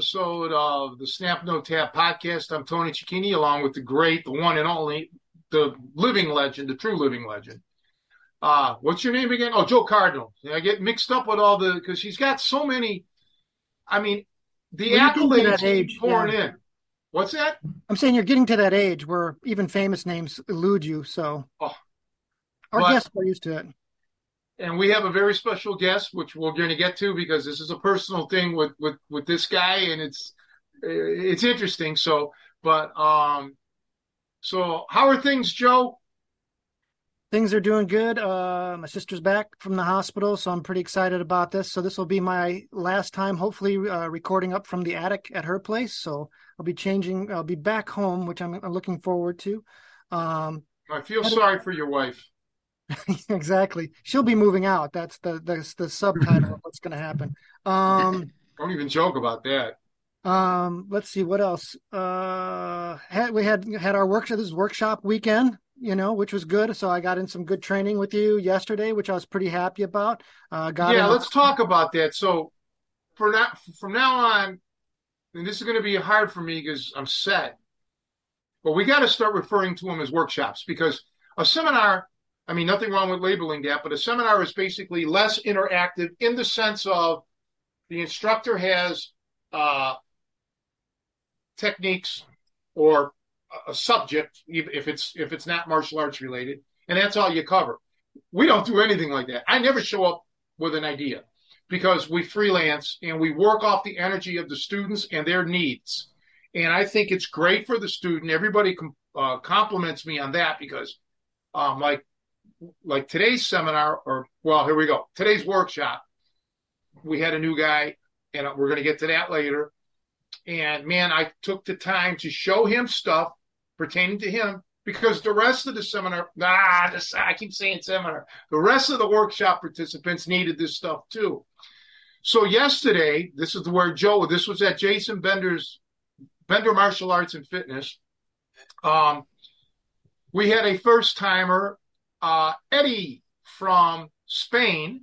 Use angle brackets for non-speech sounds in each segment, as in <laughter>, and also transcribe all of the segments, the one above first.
Episode of the Snap No Tap podcast. I'm Tony Cecchine, along with the great, the one and only, the living legend, the true living legend. Uh, what's your name again? Oh, Joe Cardinal. I get mixed up with all the, because he's got so many. I mean, the Well, accolades age, pouring yeah. in. What's that? I'm saying you're getting to that age where even famous names elude you. So Oh. our But- guests are used to it. And we have a very special guest, which we're going to get to because this is a personal thing with with with this guy, and it's it's interesting. So, but um, so how are things, Joe? Things are doing good. Uh, my sister's back from the hospital, so I'm pretty excited about this. So this will be my last time, hopefully, uh, recording up from the attic at her place. So I'll be changing. I'll be back home, which I'm, I'm looking forward to. Um, I feel sorry for your wife. <laughs> exactly. She'll be moving out. That's the the, the subtitle of what's going to happen. Um, Don't even joke about that. Um, let's see what else. Uh, had, we had had our workshop. This workshop weekend, you know, which was good. So I got in some good training with you yesterday, which I was pretty happy about. Uh, got yeah, in- let's talk about that. So, for now, from now on, and this is going to be hard for me because I'm set. But we got to start referring to them as workshops because a seminar. I mean, nothing wrong with labeling that, but a seminar is basically less interactive in the sense of the instructor has uh, techniques or a- subject, if it's if it's not martial arts related, and that's all you cover. We don't do anything like that. I never show up with an idea because we freelance and we work off the energy of the students and their needs. And I think it's great for the student. Everybody com- uh, compliments me on that because, um, like, like today's seminar, or well, here we go. Today's workshop, we had a new guy, and we're going to get to that later. And man, I took the time to show him stuff pertaining to him because the rest of the seminar, ah, this, I keep saying seminar, the rest of the workshop participants needed this stuff too. So yesterday, this is where Joe, this was at Jason Bender's Bender Martial Arts and Fitness. Um, we had a first timer, uh, Eddie from Spain,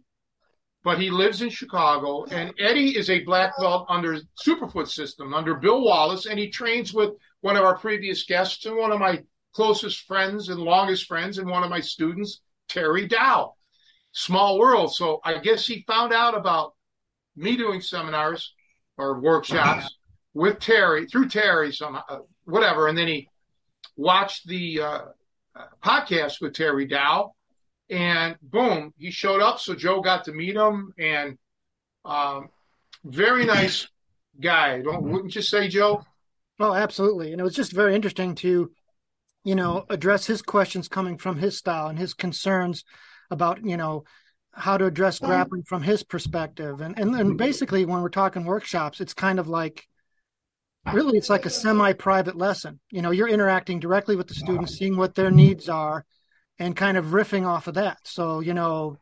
but he lives in Chicago. And Eddie is a black belt under Superfoot system, under Bill Wallace, and he trains with one of our previous guests and one of my closest friends and longest friends, and one of my students, Terry Dow. Small world. So I guess he found out about me doing seminars or workshops with Terry through Terry, some uh, whatever, and then he watched the uh, podcast with Terry Dow, and boom, he showed up. So Joe got to meet him, and um, very nice guy. Don't wouldn't you say, Joe? Oh, absolutely. And it was just very interesting to, you know, address his questions coming from his style and his concerns about, you know, how to address grappling from his perspective. And and, and basically when we're talking workshops, it's kind of like really it's like a semi-private lesson. You know, you're interacting directly with the students, seeing what their needs are and kind of riffing off of that. So, you know,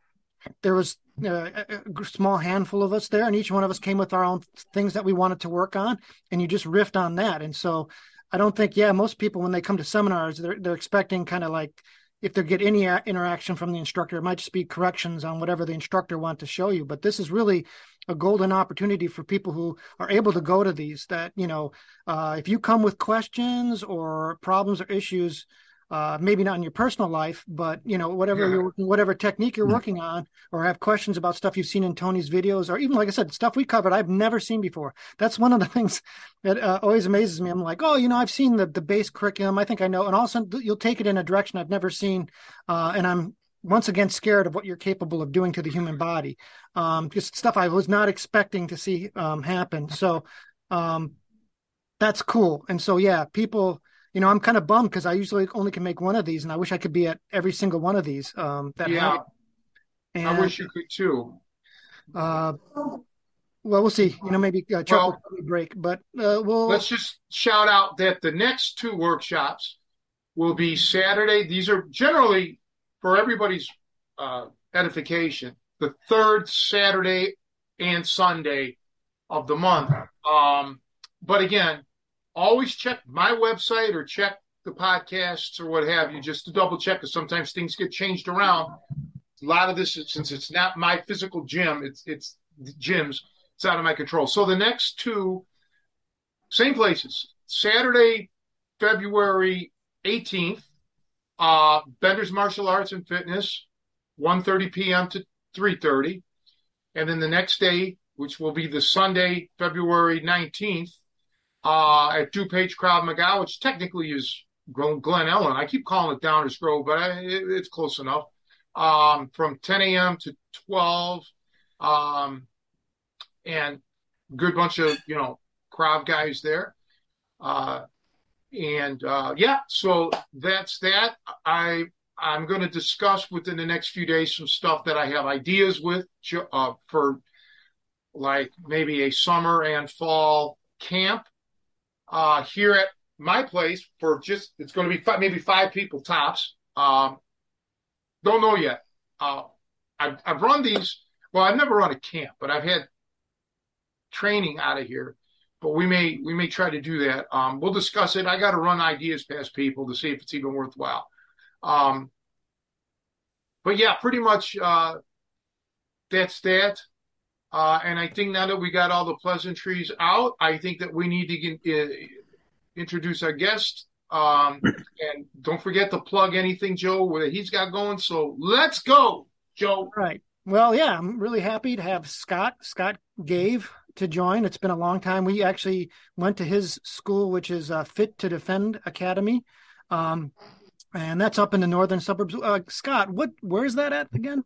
there was uh, a a small handful of us there, and each one of us came with our own things that we wanted to work on, and you just riffed on that. And so, I don't think, yeah, most people when they come to seminars, they're they're expecting kind of like if they get any interaction from the instructor, it might just be corrections on whatever the instructor wants to show you. But this is really a golden opportunity for people who are able to go to these. That you know, uh, if you come with questions or problems or issues, uh, maybe not in your personal life, but you know, whatever Yeah. you're working, whatever technique you're working on, or have questions about stuff you've seen in Tony's videos, or even like I said, stuff we covered I've never seen before. That's one of the <laughs> things that uh, always amazes me. I'm like, oh, you know, I've seen the the base curriculum. I think I know, and all of a sudden you'll take it in a direction I've never seen, uh, and I'm once again scared of what you're capable of doing to the human body. Um, just stuff I was not expecting to see um, happen. So um, that's cool. And so yeah, people, you know, I'm kind of bummed because I usually only can make one of these, and I wish I could be at every single one of these. Um, that yeah, and, I wish you could too. Uh, well, we'll see. You know, maybe uh, Chuck well, break, but uh, we'll. Let's just shout out that the next two workshops will be Saturday. These are generally for everybody's uh, edification. The third Saturday and Sunday of the month. Um, but again, always check my website or check the podcasts or what have you, just to double check because sometimes things get changed around. A lot of this, since it's not my physical gym, it's it's gyms it's out of my control. So the next two, same places. Saturday, February 18th, uh, Bender's Martial Arts and Fitness, 1.30 p.m. to 3.30. And then the next day, which will be the Sunday, February 19th, uh, at DuPage Krav Maga, which technically is Glen Ellyn. I keep calling it Downers Grove, but I, it, it's close enough. Um, from 10 a.m. to 12. Um, and good bunch of you know Krav guys there. Uh, and uh, yeah, so that's that. I I'm going to discuss within the next few days some stuff that I have ideas with uh, for like maybe a summer and fall camp uh, here at my place for just it's going to be five, maybe five people tops. Um, don't know yet. Uh, I've, I've run these. Well, I've never run a camp, but I've had training out of here. But we may we may try to do that. Um, we'll discuss it. I got to run ideas past people to see if it's even worthwhile. Um, but yeah, pretty much uh, that's that. Uh, and I think now that we got all the pleasantries out, I think that we need to get, uh, introduce our guest. Um, <clears throat> and don't forget to plug anything, Joe, that he's got going. So let's go, Joe. Right. Well, yeah, I'm really happy to have Scott. Scott Gave to join. It's been a long time. We actually went to his school, which is uh, Fit to Defend Academy, um, and that's up in the northern suburbs. Uh, Scott, what where is that at again?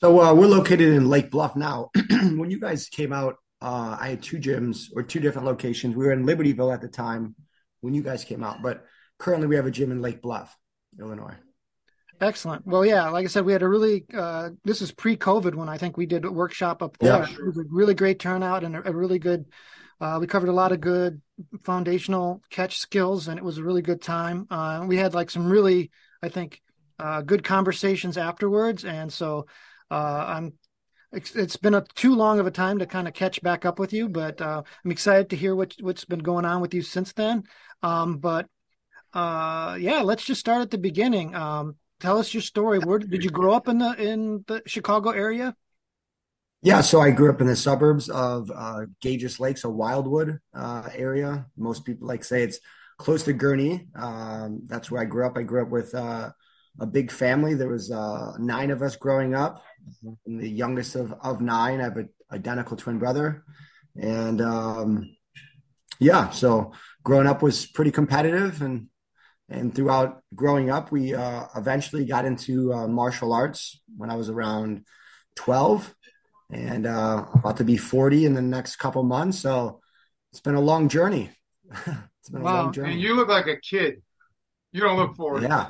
So uh, we're located in Lake Bluff now. <clears throat> when you guys came out, uh, I had two gyms or two different locations. We were in Libertyville at the time when you guys came out, but currently we have a gym in Lake Bluff, Illinois. Excellent. Well, yeah, like I said, we had a really, uh, this is pre COVID when I think we did a workshop up there. Yeah. It was a really great turnout and a, a really good, uh, we covered a lot of good foundational catch skills and it was a really good time. Uh, we had like some really, I think, uh, good conversations afterwards. And so, uh, I'm, it's, it's been a too long of a time to kind of catch back up with you, but, uh, I'm excited to hear what, what's been going on with you since then. Um, but, yeah, let's just start at the beginning. Um, tell us your story. Where did you grow up in the in the Chicago area? Yeah, so I grew up in the suburbs of uh, Gages Lake, so Wildwood uh, area. Most people like say it's close to Gurnee. Um, that's where I grew up. I grew up with uh, a big family. There was uh, nine of us growing up. I'm the youngest of, of nine. I have an identical twin brother, and um, yeah, so growing up was pretty competitive and and throughout growing up, we uh, eventually got into uh, martial arts when I was around 12 and uh, about to be 40 in the next couple months. So it's been a long journey. <laughs> it's been wow. a long journey. And you look like a kid. You don't look forward. Yeah.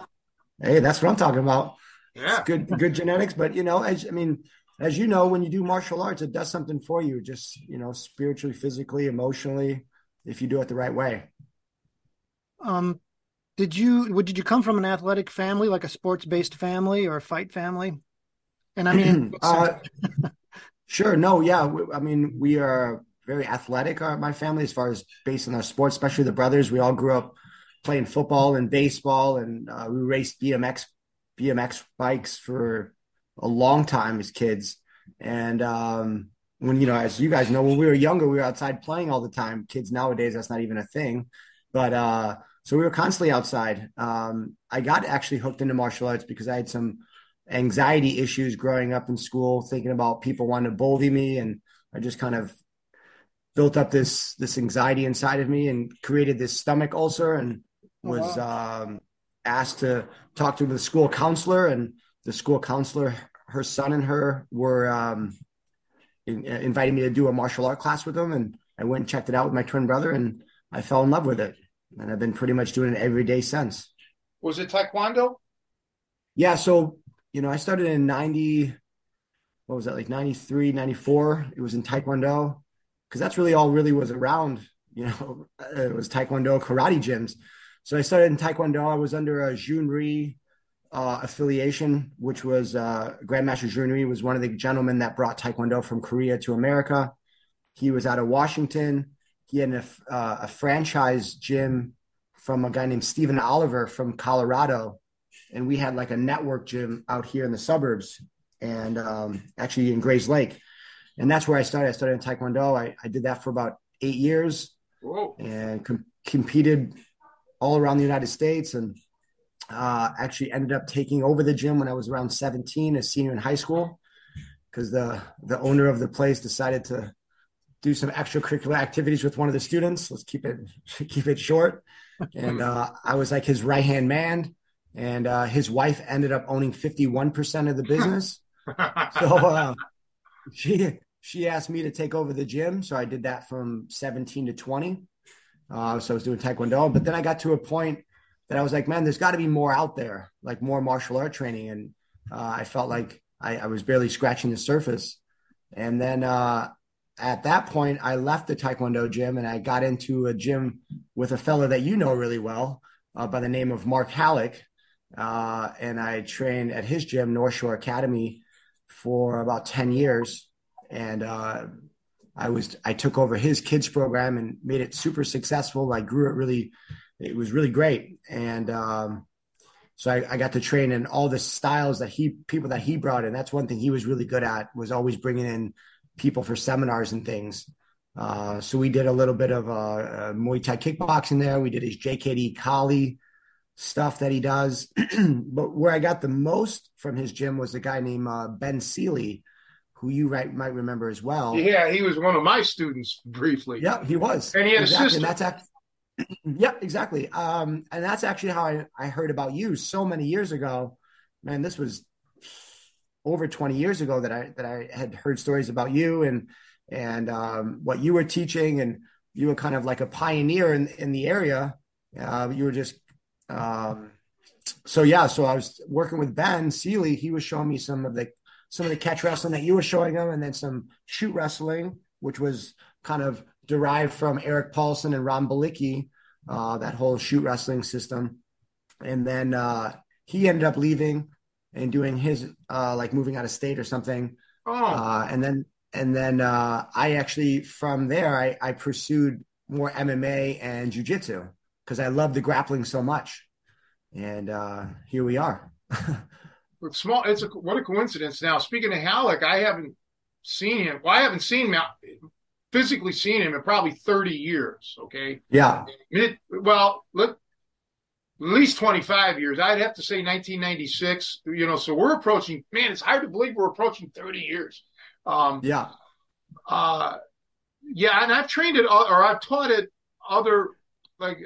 Hey, that's what I'm talking about. Yeah. It's good, good genetics. But, you know, as I mean, as you know, when you do martial arts, it does something for you, just, you know, spiritually, physically, emotionally, if you do it the right way. Um, did you did you come from an athletic family, like a sports based family or a fight family? And I mean, <clears throat> uh, sure, no, yeah. I mean, we are very athletic. Uh, my family, as far as based on our sports, especially the brothers, we all grew up playing football and baseball, and uh, we raced BMX BMX bikes for a long time as kids. And um, when you know, as you guys know, when we were younger, we were outside playing all the time. Kids nowadays, that's not even a thing. But uh, so we were constantly outside. Um, I got actually hooked into martial arts because I had some anxiety issues growing up in school, thinking about people wanting to bully me, and I just kind of built up this this anxiety inside of me and created this stomach ulcer and was oh, wow. um, asked to talk to the school counselor and the school counselor, her son and her were um, in, uh, inviting me to do a martial art class with them, and I went and checked it out with my twin brother, and I fell in love with it, and I've been pretty much doing it every day since. Was it Taekwondo? Yeah, so you know, I started in 90 what was that like 93 94 it was in taekwondo because that's really all really was around you know <laughs> it was taekwondo karate gyms so i started in taekwondo i was under a Rhee uh, affiliation which was uh, grandmaster Rhee was one of the gentlemen that brought taekwondo from korea to america he was out of washington he had a, uh, a franchise gym from a guy named stephen oliver from colorado and we had like a network gym out here in the suburbs and um, actually in Grayslake. And that's where I started. I started in Taekwondo. I, I did that for about eight years Whoa. and com- competed all around the United States and uh, actually ended up taking over the gym when I was around 17, a senior in high school, because the, the owner of the place decided to do some extracurricular activities with one of the students. Let's keep it <laughs> keep it short. <laughs> And uh, I was like his right hand man, and uh, his wife ended up owning 51% of the business <laughs> so uh, she she asked me to take over the gym, so I did that from 17 to 20. Uh, so I was doing taekwondo, but then I got to a point that I was like, man, there's got to be more out there, like more martial art training, and uh, I felt like I, I, was barely scratching the surface. And then uh, at that point, I left the taekwondo gym and I got into a gym with a fellow that you know really well uh, by the name of Mark Halleck. Uh, and I trained at his gym, North Shore Academy, for about 10 years. And uh, I was I took over his kids program and made it super successful. I grew it really, it was really great. And um, so I, I, got to train in all the styles that he people that he brought in. That's one thing he was really good at was always bringing in people for seminars and things. Uh, so we did a little bit of uh, uh, Muay Thai kickboxing there. We did his JKD Kali stuff that he does. <clears throat> but where I got the most from his gym was a guy named uh, Ben Seeley, who you right, might remember as well. Yeah, he was one of my students briefly. Yeah, he was. And he had exactly. a sister. And that's <clears throat> yep, exactly. Um, and that's actually how I, I heard about you so many years ago. Man, this was over 20 years ago that I that I had heard stories about you and and um, what you were teaching and you were kind of like a pioneer in, in the area. Uh, you were just um, so yeah, so I was working with Ben Seeley. He was showing me some of the some of the catch wrestling that you were showing them, and then some shoot wrestling, which was kind of derived from Eric Paulson and Ron Balicki, uh, that whole shoot wrestling system. And then uh, he ended up leaving and doing his uh, like moving out of state or something. Oh. Uh, and then and then uh, I actually from there I, I pursued more MMA and jujitsu because I love the grappling so much. And uh, here we are. <laughs> small. It's a, what a coincidence. Now, speaking of Halleck, I haven't seen him. Well, I haven't seen him physically seen him in probably 30 years. Okay. Yeah. Mid, well, look, at least 25 years. I'd have to say 1996, you know, so we're approaching, man, it's hard to believe we're approaching 30 years. Um, yeah. Uh, yeah. And I've trained it or I've taught it other, like,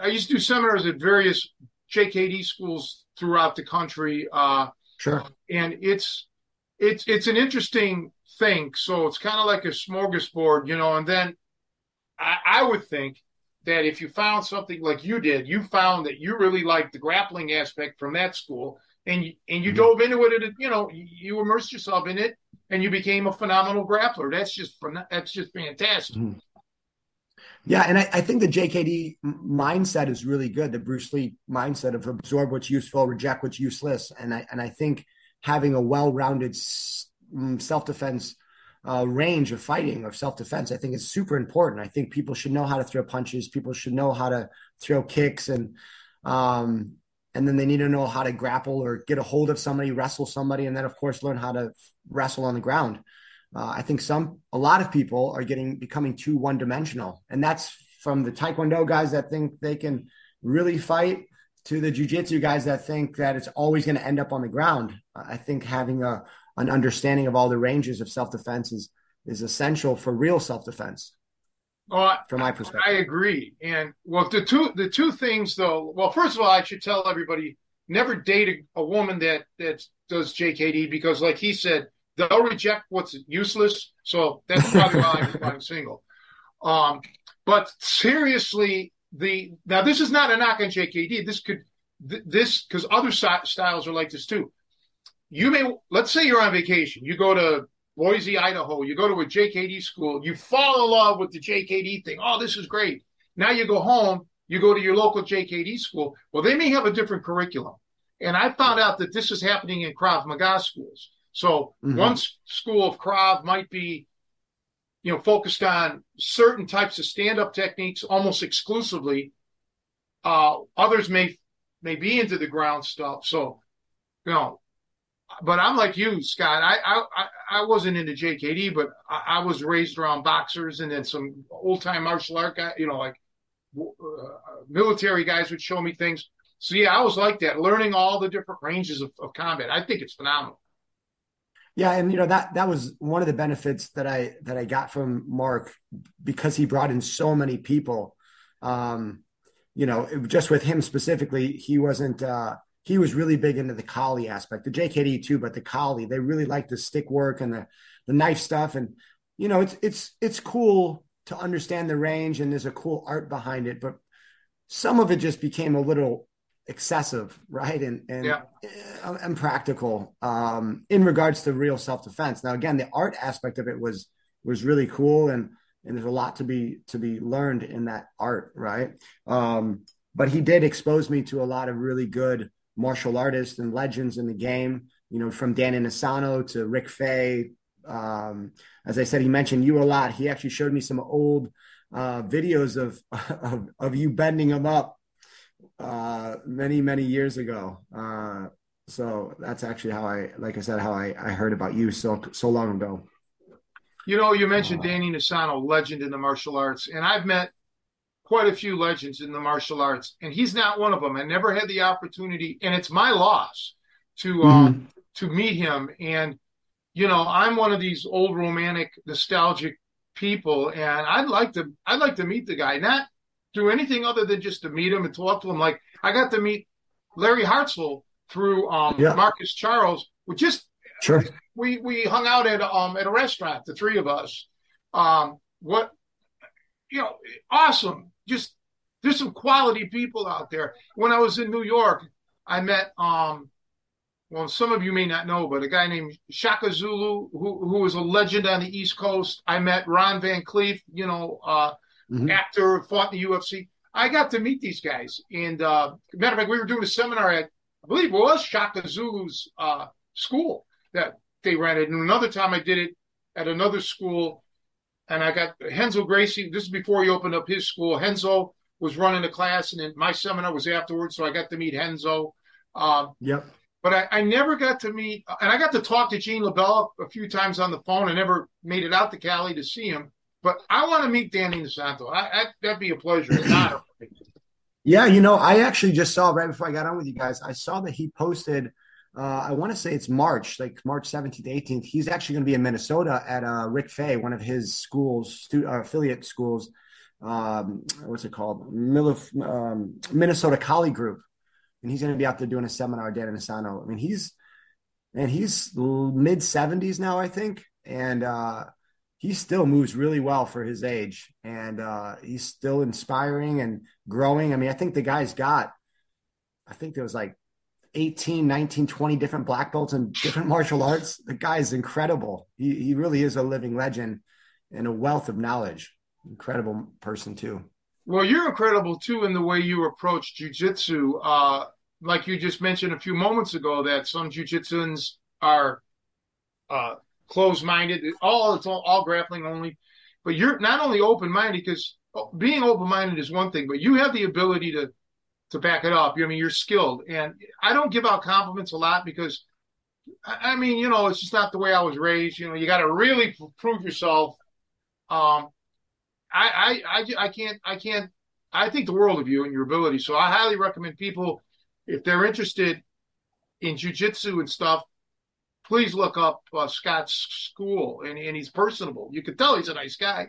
I used to do seminars at various JKD schools throughout the country. Uh, sure. And it's it's it's an interesting thing. So it's kind of like a smorgasbord, you know. And then I, I would think that if you found something like you did, you found that you really liked the grappling aspect from that school, and you, and you mm-hmm. dove into it. You know, you immersed yourself in it, and you became a phenomenal grappler. That's just that's just fantastic. Mm-hmm. Yeah, and I, I, think the JKD mindset is really good. The Bruce Lee mindset of absorb what's useful, reject what's useless, and I and I think having a well-rounded mm, self-defense uh, range of fighting of self-defense, I think is super important. I think people should know how to throw punches. People should know how to throw kicks, and um, and then they need to know how to grapple or get a hold of somebody, wrestle somebody, and then of course learn how to wrestle on the ground. Uh, I think some, a lot of people are getting becoming too one dimensional, and that's from the Taekwondo guys that think they can really fight to the jujitsu guys that think that it's always going to end up on the ground. I think having a an understanding of all the ranges of self defense is is essential for real self defense. Well, from my perspective, I agree. And well, the two the two things though. Well, first of all, I should tell everybody never date a, a woman that that does JKD because, like he said, they'll reject what's useless. So that's probably why I'm, single. Um, but seriously, the now this is not a knock on JKD. This could th- this because other si- styles are like this too. You may let's say you're on vacation. You go to Boise, Idaho. You go to a JKD school. You fall in love with the JKD thing. Oh, this is great. Now you go home. You go to your local JKD school. Well, they may have a different curriculum. And I found out that this is happening in Krav Maga schools. So mm-hmm. one school of Krav might be, you know, focused on certain types of stand-up techniques almost exclusively. Uh, others may may be into the ground stuff. So, you know, but I'm like you, Scott. I I I wasn't into JKD, but I, I was raised around boxers and then some old time martial art guy. You know, like uh, military guys would show me things. So yeah, I was like that, learning all the different ranges of, of combat. I think it's phenomenal. Yeah, and you know that that was one of the benefits that I that I got from Mark because he brought in so many people. Um, you know, just with him specifically, he wasn't. Uh, he was really big into the Kali aspect, the JKD too, but the Kali. They really like the stick work and the the knife stuff, and you know, it's it's it's cool to understand the range, and there's a cool art behind it, but some of it just became a little excessive, right? And and yeah. impractical um, in regards to real self defense. Now, again, the art aspect of it was was really cool, and and there's a lot to be to be learned in that art, right? Um, but he did expose me to a lot of really good martial artists and legends in the game. You know, from Dan Inosanto to Rick Faye. Um, as I said, he mentioned you a lot. He actually showed me some old uh, videos of, <laughs> of, of you bending him up uh, many many years ago. Uh, so that's actually how I, like I said, how I, I heard about you so so long ago. You know, you mentioned uh, Danny Inosanto, legend in the martial arts, and I've met quite a few legends in the martial arts, and he's not one of them. I never had the opportunity, and it's my loss to um, mm-hmm. to meet him. And you know, I'm one of these old romantic, nostalgic people, and I'd like to I'd like to meet the guy, not do anything other than just to meet him and talk to him. Like I got to meet Larry Hartsell through um, yeah. Marcus Charles. which just sure we we hung out at um at a restaurant, the three of us. Um, what you know, awesome. Just there's some quality people out there. When I was in New York, I met um well, some of you may not know, but a guy named Shaka Zulu, who who was a legend on the East Coast. I met Ron Van Clief, you know, uh, mm-hmm. actor, fought in the UFC. I got to meet these guys. And uh, matter of fact, we were doing a seminar at, I believe it was Shaka Zulu's uh, school that they rented. And another time I did it at another school. And I got Renzo Gracie. This is before he opened up his school. Renzo was running a class, and then my seminar was afterwards. So I got to meet Renzo. Um, yep. But I, I, never got to meet, and I got to talk to Gene LeBell a few times on the phone. I never made it out to Cali to see him. But I want to meet Danny Inosanto. I, I, that'd be a pleasure. Not <clears throat> yeah, you know, I actually just saw right before I got on with you guys. I saw that he posted. Uh, I want to say it's March, like March 17th, 18th. He's actually going to be in Minnesota at uh, Rick Faye, one of his schools, stu- uh, affiliate schools. Um, what's it called? Um, Minnesota Kali Group, and he's going to be out there doing a seminar. Dan Inosanto. I mean, he's and he's mid 70s now, I think, and uh, he still moves really well for his age and uh, he's still inspiring and growing. I mean, I think the guy's got, I think there was like 18, 19, 20 different black belts in different <laughs> martial arts. The guy's incredible. He, he really is a living legend and a wealth of knowledge. Incredible person too. Well, you're incredible too in the way you approach jujitsu. Uh, like you just mentioned a few moments ago, that some jujitsuans are uh, closed minded. All it's all, all grappling only. But you're not only open minded because being open minded is one thing, but you have the ability to to back it up. I mean, you're skilled, and I don't give out compliments a lot because I mean, you know, it's just not the way I was raised. You know, you got to really prove yourself. Um, I, I, I, I can't, I can't. I think the world of you and your ability. So I highly recommend people if they're interested in jujitsu and stuff please look up uh, Scott's school, and, and he's personable. You can tell he's a nice guy.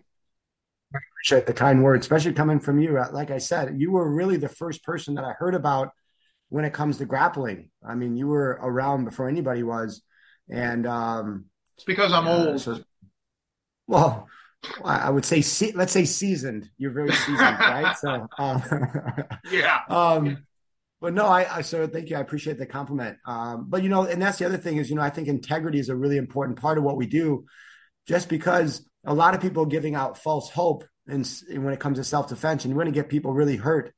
I appreciate the kind words, especially coming from you. Uh, like I said, you were really the first person that I heard about when it comes to grappling. I mean, you were around before anybody was, and um, it's because I'm uh, old. So, well, I would say, let's say seasoned. You're very seasoned, <laughs> right? So, uh, yeah. <laughs> Um, but no, I, I so thank you. I appreciate the compliment. Um, but you know, and that's the other thing is, you know, I think integrity is a really important part of what we do. Just because a lot of people giving out false hope, and, and when it comes to self defense, and you want to get people really hurt.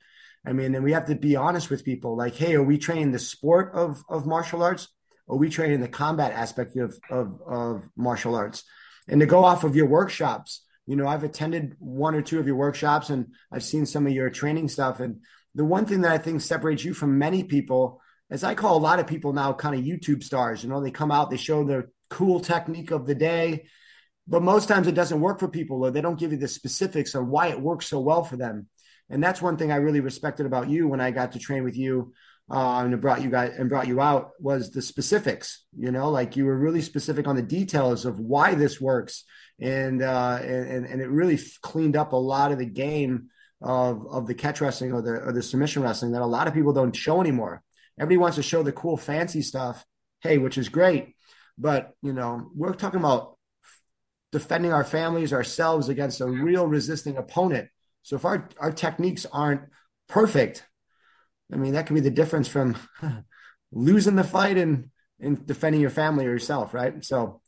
I mean, and we have to be honest with people. Like, hey, are we training the sport of of martial arts? Or are we training the combat aspect of of, of martial arts? And to go off of your workshops, you know, I've attended one or two of your workshops, and I've seen some of your training stuff, and the one thing that I think separates you from many people, as I call a lot of people now kind of YouTube stars, you know, they come out, they show their cool technique of the day, but most times it doesn't work for people or they don't give you the specifics of why it works so well for them. And that's one thing I really respected about you when I got to train with you uh, and brought you guys and brought you out was the specifics. You know, like you were really specific on the details of why this works, and uh, and and it really cleaned up a lot of the game of of the catch wrestling or the or the submission wrestling that a lot of people don't show anymore. Everybody wants to show the cool fancy stuff, hey, which is great, but you know we're talking about defending our families ourselves against a real resisting opponent. So if our our techniques aren't perfect, I mean that can be the difference from <laughs> losing the fight and and defending your family or yourself, right? So.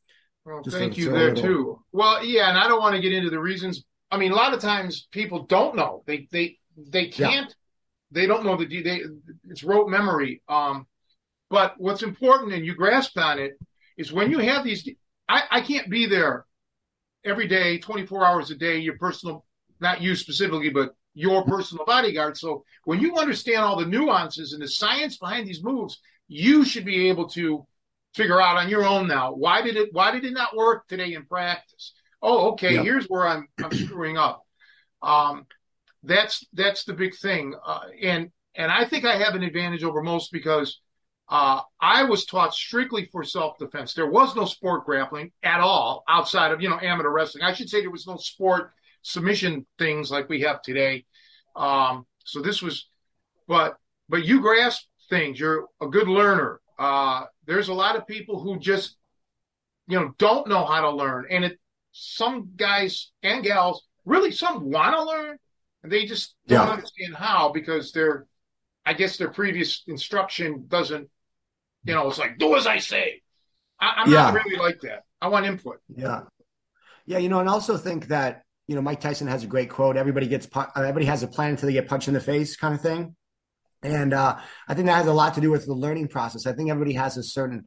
Well, thank you there too. Well, yeah, and I don't want to get into the reasons I mean, a lot of times people don't know. They they they can't. Yeah. They don't know the they. It's rote memory. Um, but what's important, and you grasped on it, is when you have these. I I can't be there every day, twenty four hours a day. Your personal, not you specifically, but your personal bodyguard. So when you understand all the nuances and the science behind these moves, you should be able to figure out on your own now why did it why did it not work today in practice oh, okay, yep. here's where I'm I'm screwing up. Um, that's that's the big thing, uh, and and I think I have an advantage over most because uh, I was taught strictly for self defense. There was no sport grappling at all outside of you know amateur wrestling. I should say there was no sport submission things like we have today. Um, so this was, but but you grasp things. You're a good learner. Uh, there's a lot of people who just you know don't know how to learn, and it some guys and gals really some want to learn and they just don't yeah. understand how because their i guess their previous instruction doesn't you know it's like do as i say. I, am yeah. not really like that. I want input. Yeah. Yeah you know and also think that you know mike tyson has a great quote everybody gets everybody has a plan until they get punched in the face kind of thing. And uh, i think that has a lot to do with the learning process. I think everybody has a certain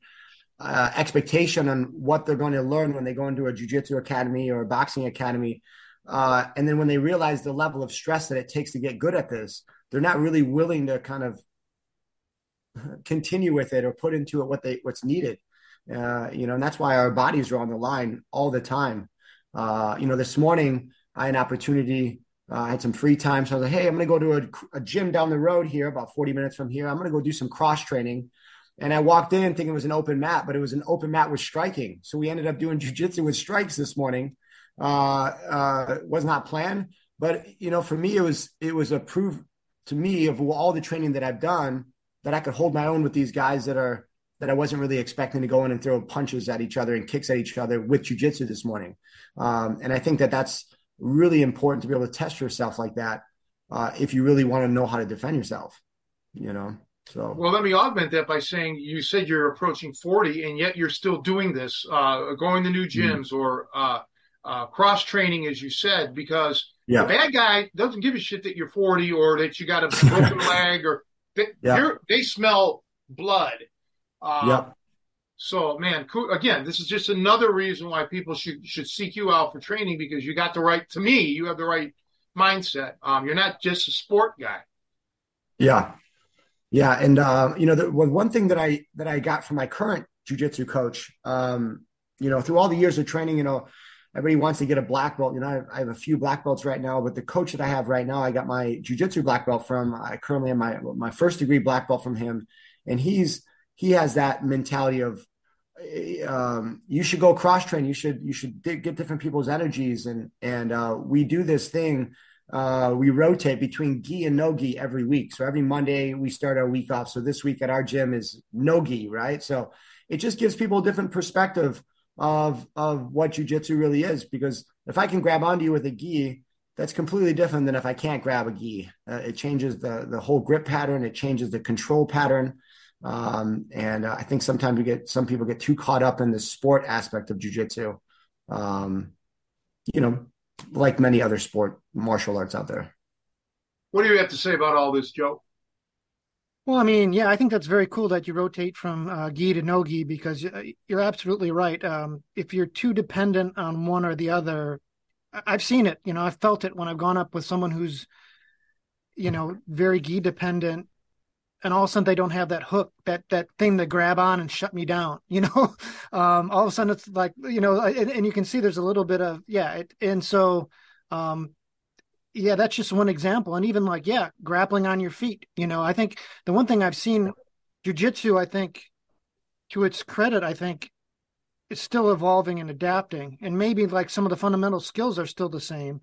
uh, expectation on what they're going to learn when they go into a jiu-jitsu academy or a boxing academy uh, and then when they realize the level of stress that it takes to get good at this they're not really willing to kind of <laughs> continue with it or put into it what they what's needed uh, you know and that's why our bodies are on the line all the time uh, you know this morning i had an opportunity uh, I had some free time, so I was like, "Hey, I'm going to go to a, a, gym down the road here, about 40 minutes from here. I'm going to go do some cross training." And I walked in thinking it was an open mat, but it was an open mat with striking. So we ended up doing jujitsu with strikes this morning. Uh, uh, was not planned, but you know, for me, it was it was a proof to me of all the training that I've done that I could hold my own with these guys that are that I wasn't really expecting to go in and throw punches at each other and kicks at each other with jujitsu this morning. Um, and I think that that's really important to be able to test yourself like that uh, if you really want to know how to defend yourself. You know. So well, let me augment that by saying you said you're approaching 40, and yet you're still doing this, uh, going to new hmm. gyms mm. or uh, uh, cross training, as you said, because yeah. the bad guy doesn't give a shit that you're 40 or that you got a broken <laughs> leg or they, yeah. they smell blood. Uh, yeah. So, man, again, this is just another reason why people should should seek you out for training because you got the right. To me, you have the right mindset. Um, you're not just a sport guy. Yeah, yeah, and uh, you know, the one thing that I that I got from my current jujitsu coach, um, you know, through all the years of training, you know, everybody wants to get a black belt. You know, I have, I have, a few black belts right now, but the coach that I have right now, I got my jujitsu black belt from. I currently have my my first degree black belt from him, and he's he has that mentality of um, you should go cross train. You should you should get different people's energies, and and uh, we do this thing uh, we rotate between gi and no gi every week. So every Monday we start our week off. So this week at our gym is no gi, right? So it just gives people a different perspective of of what jujitsu really is. Because if I can grab onto you with a gi, that's completely different than if I can't grab a gi. Uh, it changes the the whole grip pattern. It changes the control pattern. Um, and uh, I think sometimes we get some people get too caught up in the sport aspect of jujitsu. Um, you know, like many other sport martial arts out there. What do you have to say about all this, Joe? Well, I mean, yeah, I think that's very cool that you rotate from uh, gi to no gi because uh, you're absolutely right. Um, if you're too dependent on one or the other, I've seen it. You know, I've felt it when I've gone up with someone who's, you know, very gi dependent, and all of a sudden they don't have that hook, that that thing to grab on and shut me down. <laughs> You know, um, all of a sudden it's like you know, and, and, you can see there's a little bit of yeah, it, and so um, yeah, that's just one example. And even like, yeah, grappling on your feet. You know, I think the one thing I've seen jujitsu, I think, to its credit, I think it's still evolving and adapting. And maybe like some of the fundamental skills are still the same,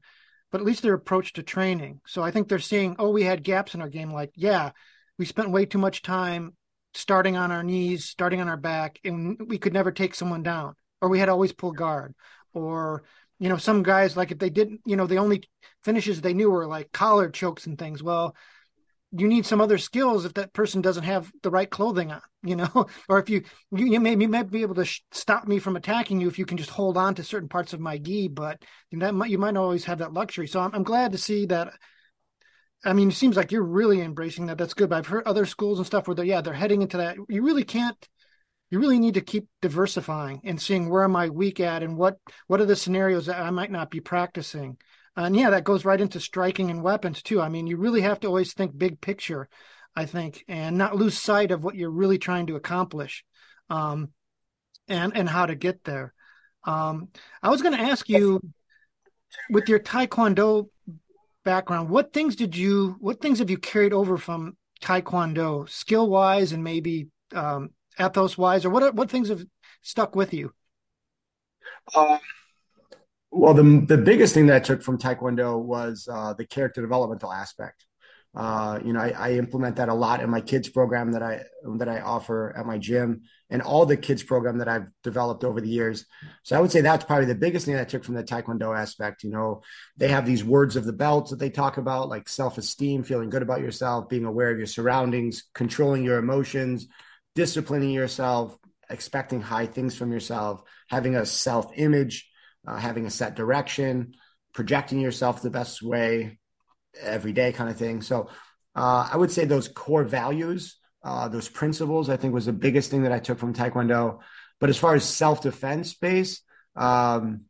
but at least their approach to training. So I think they're seeing, oh, we had gaps in our game. Like, yeah, we spent way too much time starting on our knees, starting on our back, and we could never take someone down, or we had always pull guard, or you know, some guys like if they didn't, you know, the only finishes they knew were like collar chokes and things. Well, you need some other skills if that person doesn't have the right clothing on, you know, <laughs> or if you you, you may you might be able to sh- stop me from attacking you if you can just hold on to certain parts of my gi, but that might, you might not always have that luxury. So I'm, I'm glad to see that. I mean, it seems like you're really embracing that. That's good. But I've heard other schools and stuff where they're yeah they're heading into that. You really can't you really need to keep diversifying and seeing where am I weak at and what what are the scenarios that I might not be practicing. And yeah, that goes right into striking and weapons too. I mean, you really have to always think big picture, I think, and not lose sight of what you're really trying to accomplish, um, and and how to get there. Um, I was going to ask you, with your Taekwondo background, what things did you, what things have you carried over from Taekwondo, skill wise, and maybe um, ethos wise, or what what things have stuck with you? Um, well, the the biggest thing that I took from Taekwondo was uh, the character developmental aspect. Uh, you know, I, I, implement that a lot in my kids program that I that I offer at my gym, and all the kids program that I've developed over the years. So I would say that's probably the biggest thing I took from the Taekwondo aspect. You know, they have these words of the belt that they talk about, like self esteem, feeling good about yourself, being aware of your surroundings, controlling your emotions, disciplining yourself, expecting high things from yourself, having a self image, uh, having a set direction, projecting yourself the best way every day, kind of thing. So uh, I would say those core values, uh, those principles, I think was the biggest thing that I took from Taekwondo. But as far as self defense base, um,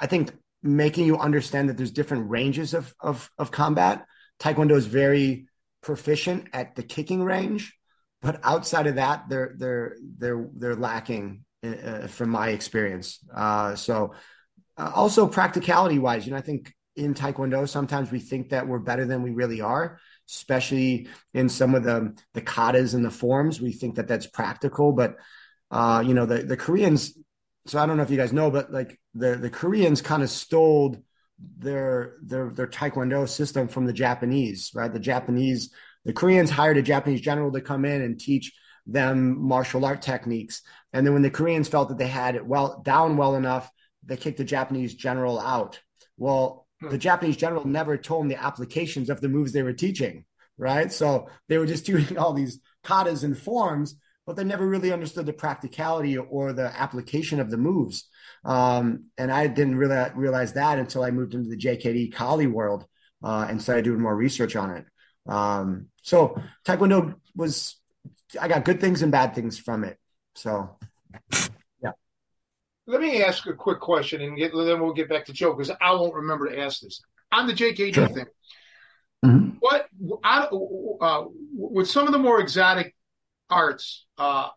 I think making you understand that there's different ranges of, of, of combat. Taekwondo is very proficient at the kicking range but outside of that, they're they're they're they're lacking uh, uh, from my experience. Uh, so, uh, also practicality wise, you know, I think in Taekwondo sometimes we think that we're better than we really are, especially in some of the the katas and the forms. We think that that's practical, but uh, you know, the the Koreans. So I don't know if you guys know, but like the the Koreans kind of stole their their their Taekwondo system from the Japanese, right? The Japanese the Koreans hired a Japanese general to come in and teach them martial art techniques. And then when the Koreans felt that they had it well down well enough, they kicked the Japanese general out. Well. The Japanese general never told them the applications of the moves they were teaching, right? So they were just <laughs> doing all these katas and forms, but they never really understood the practicality or the application of the moves. Um, and I didn't really realize that until I moved into the JKD Kali world uh, and started doing more research on it. Um, so Taekwondo was, I got good things and bad things from it. So. Let me ask a quick question and get, then we'll get back to Joe because I won't remember to ask this. On the JKD sure. thing, mm-hmm. what, I, uh, with some of the more exotic arts, uh,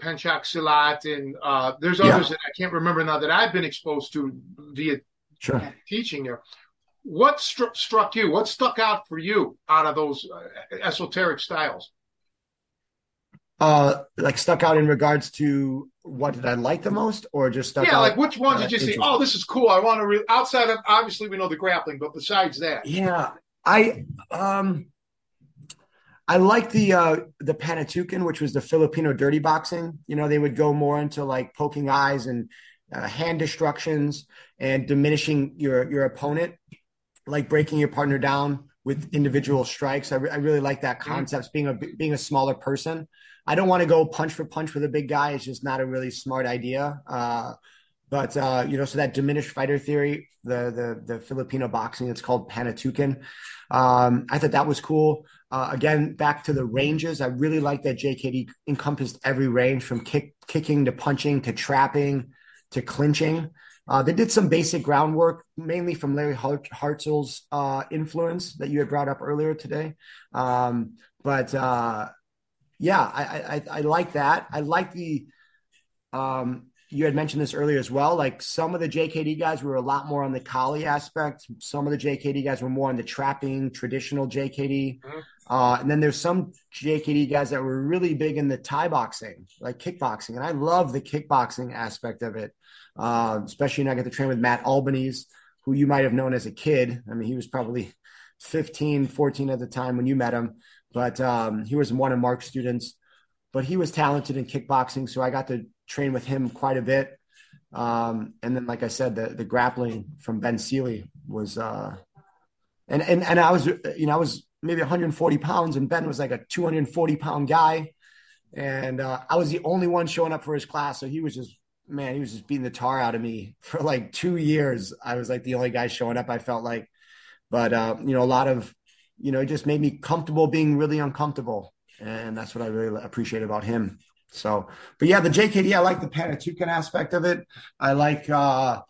Pencak Silat, and uh, there's others yeah. that I can't remember now that I've been exposed to via sure. teaching there what stru- struck you? What stuck out for you out of those uh, esoteric styles? Uh, like stuck out in regards to what did I like the most, or just stuck yeah, out? like which ones uh, did you see? Oh, this is cool. I want to. Re-. Outside of obviously we know the grappling, but besides that, Yeah, I um I like the uh the Panantukan, which was the Filipino dirty boxing. You know, they would go more into like poking eyes and uh, hand destructions and diminishing your your opponent, like breaking your partner down with individual strikes. I, re- I really like that concept. Being a being a smaller person, I don't want to go punch for punch with a big guy. It's just not a really smart idea. Uh, but uh, you know, so that diminished fighter theory, the the the Filipino boxing, it's called Panantukan. Um, I thought that was cool. Uh, again, back to the ranges, I really like that JKD encompassed every range from kick kicking to punching to trapping to clinching. Uh, they did some basic groundwork, mainly from Larry Hart- Hartsell's uh, influence that you had brought up earlier today. Um, but uh, yeah, I, I I like that. I like the um, you had mentioned this earlier as well. Like some of the JKD guys were a lot more on the Kali aspect. Some of the JKD guys were more on the trapping, traditional JKD. Mhm. Uh, and then there's some JKD guys that were really big in the Thai boxing, like kickboxing. And I love the kickboxing aspect of it, uh, especially when I get to train with Matt Albanese, who you might have known as a kid. I mean, he was probably 15, 14 at the time when you met him, but um, he was one of Mark's students. But he was talented in kickboxing, so I got to train with him quite a bit. Um, and then, like I said, the the grappling from Ben Seeley was, uh, and and and I was, you know, I was maybe 140 pounds, and Ben was like a 240 pound guy, and uh, I was the only one showing up for his class, so he was just, man, he was just beating the tar out of me <laughs> for like two years. I was like the only guy showing up. I felt like, but uh, you know, a lot of, you know, it just made me comfortable being really uncomfortable, and that's what I really appreciate about him. So, but yeah, the JKD, I like the Panantukan aspect of it. I like uh,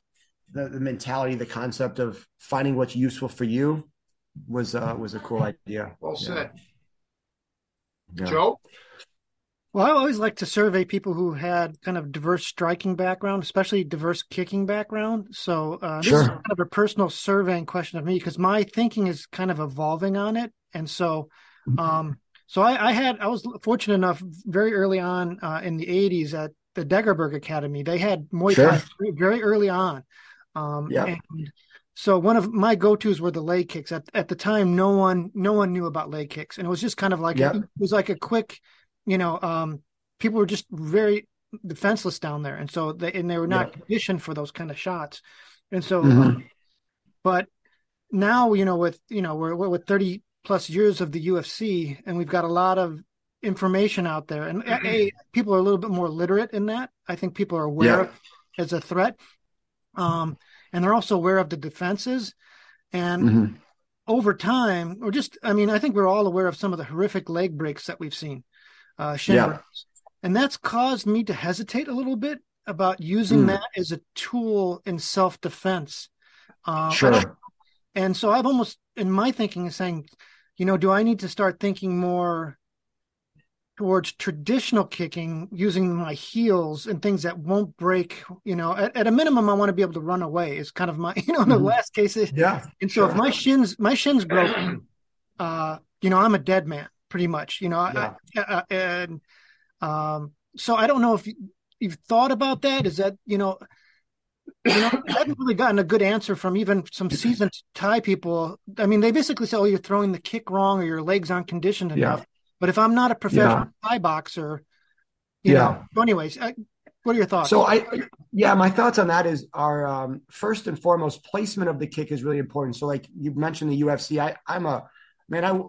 the, the mentality, the concept of finding what's useful for you was uh, was a cool idea. well Yeah. said. Yeah. Joe, Well, I always like to survey people who had kind of diverse striking background, especially diverse kicking background. So uh, this is kind of a personal surveying question of me because my thinking is kind of evolving on it, and so, um, so I, I had I was fortunate enough very early on uh, in the '80s at the Degerberg Academy. They had Muay Thai very, early on, um, Yeah. and so one of my go-tos were the leg kicks. At at the time, no one no one knew about leg kicks, and it was just kind of like Yeah. it was like a quick you know, um, people were just very defenseless down there, and so they and they were not Yeah. conditioned for those kind of shots, and so. Mhm. um, but now, you know, with you know, we're, we're with thirty plus years of the UFC, and we've got a lot of information out there, and a, a, people are a little bit more literate in that. I think people are aware Yeah. of it as a threat, um, and they're also aware of the defenses, and Mhm. over time, or just, I mean, I think we're all aware of some of the horrific leg breaks that we've seen, uh, shin Yeah. And that's caused me to hesitate a little bit about using Mm. that as a tool in self defense. Um, Sure. and so I've almost, in my thinking, is saying, you know, do I need to start thinking more towards traditional kicking using my heels and things that won't break? You know, at, at a minimum, I want to be able to run away. Is kind of my, <laughs> you know, the Mhm. last case. Yeah. and so if my shins, my shins broken, uh, you know, I'm a dead man pretty much, you know, I- I, uh, and, um, so I don't know if you, you've thought about that. Is that, you know, you know, I haven't really gotten a good answer from even some <clears throat> seasoned Thai people. I mean, they basically say, "Oh, you're throwing the kick wrong, or your legs aren't conditioned Yeah. enough." But if I'm not a professional Thai boxer, you Yeah. know. So, anyways, I, what are your thoughts? So I, yeah, my thoughts on that is are um, first and foremost placement of the kick is really important. So like you mentioned the UFC, I I'm a man. I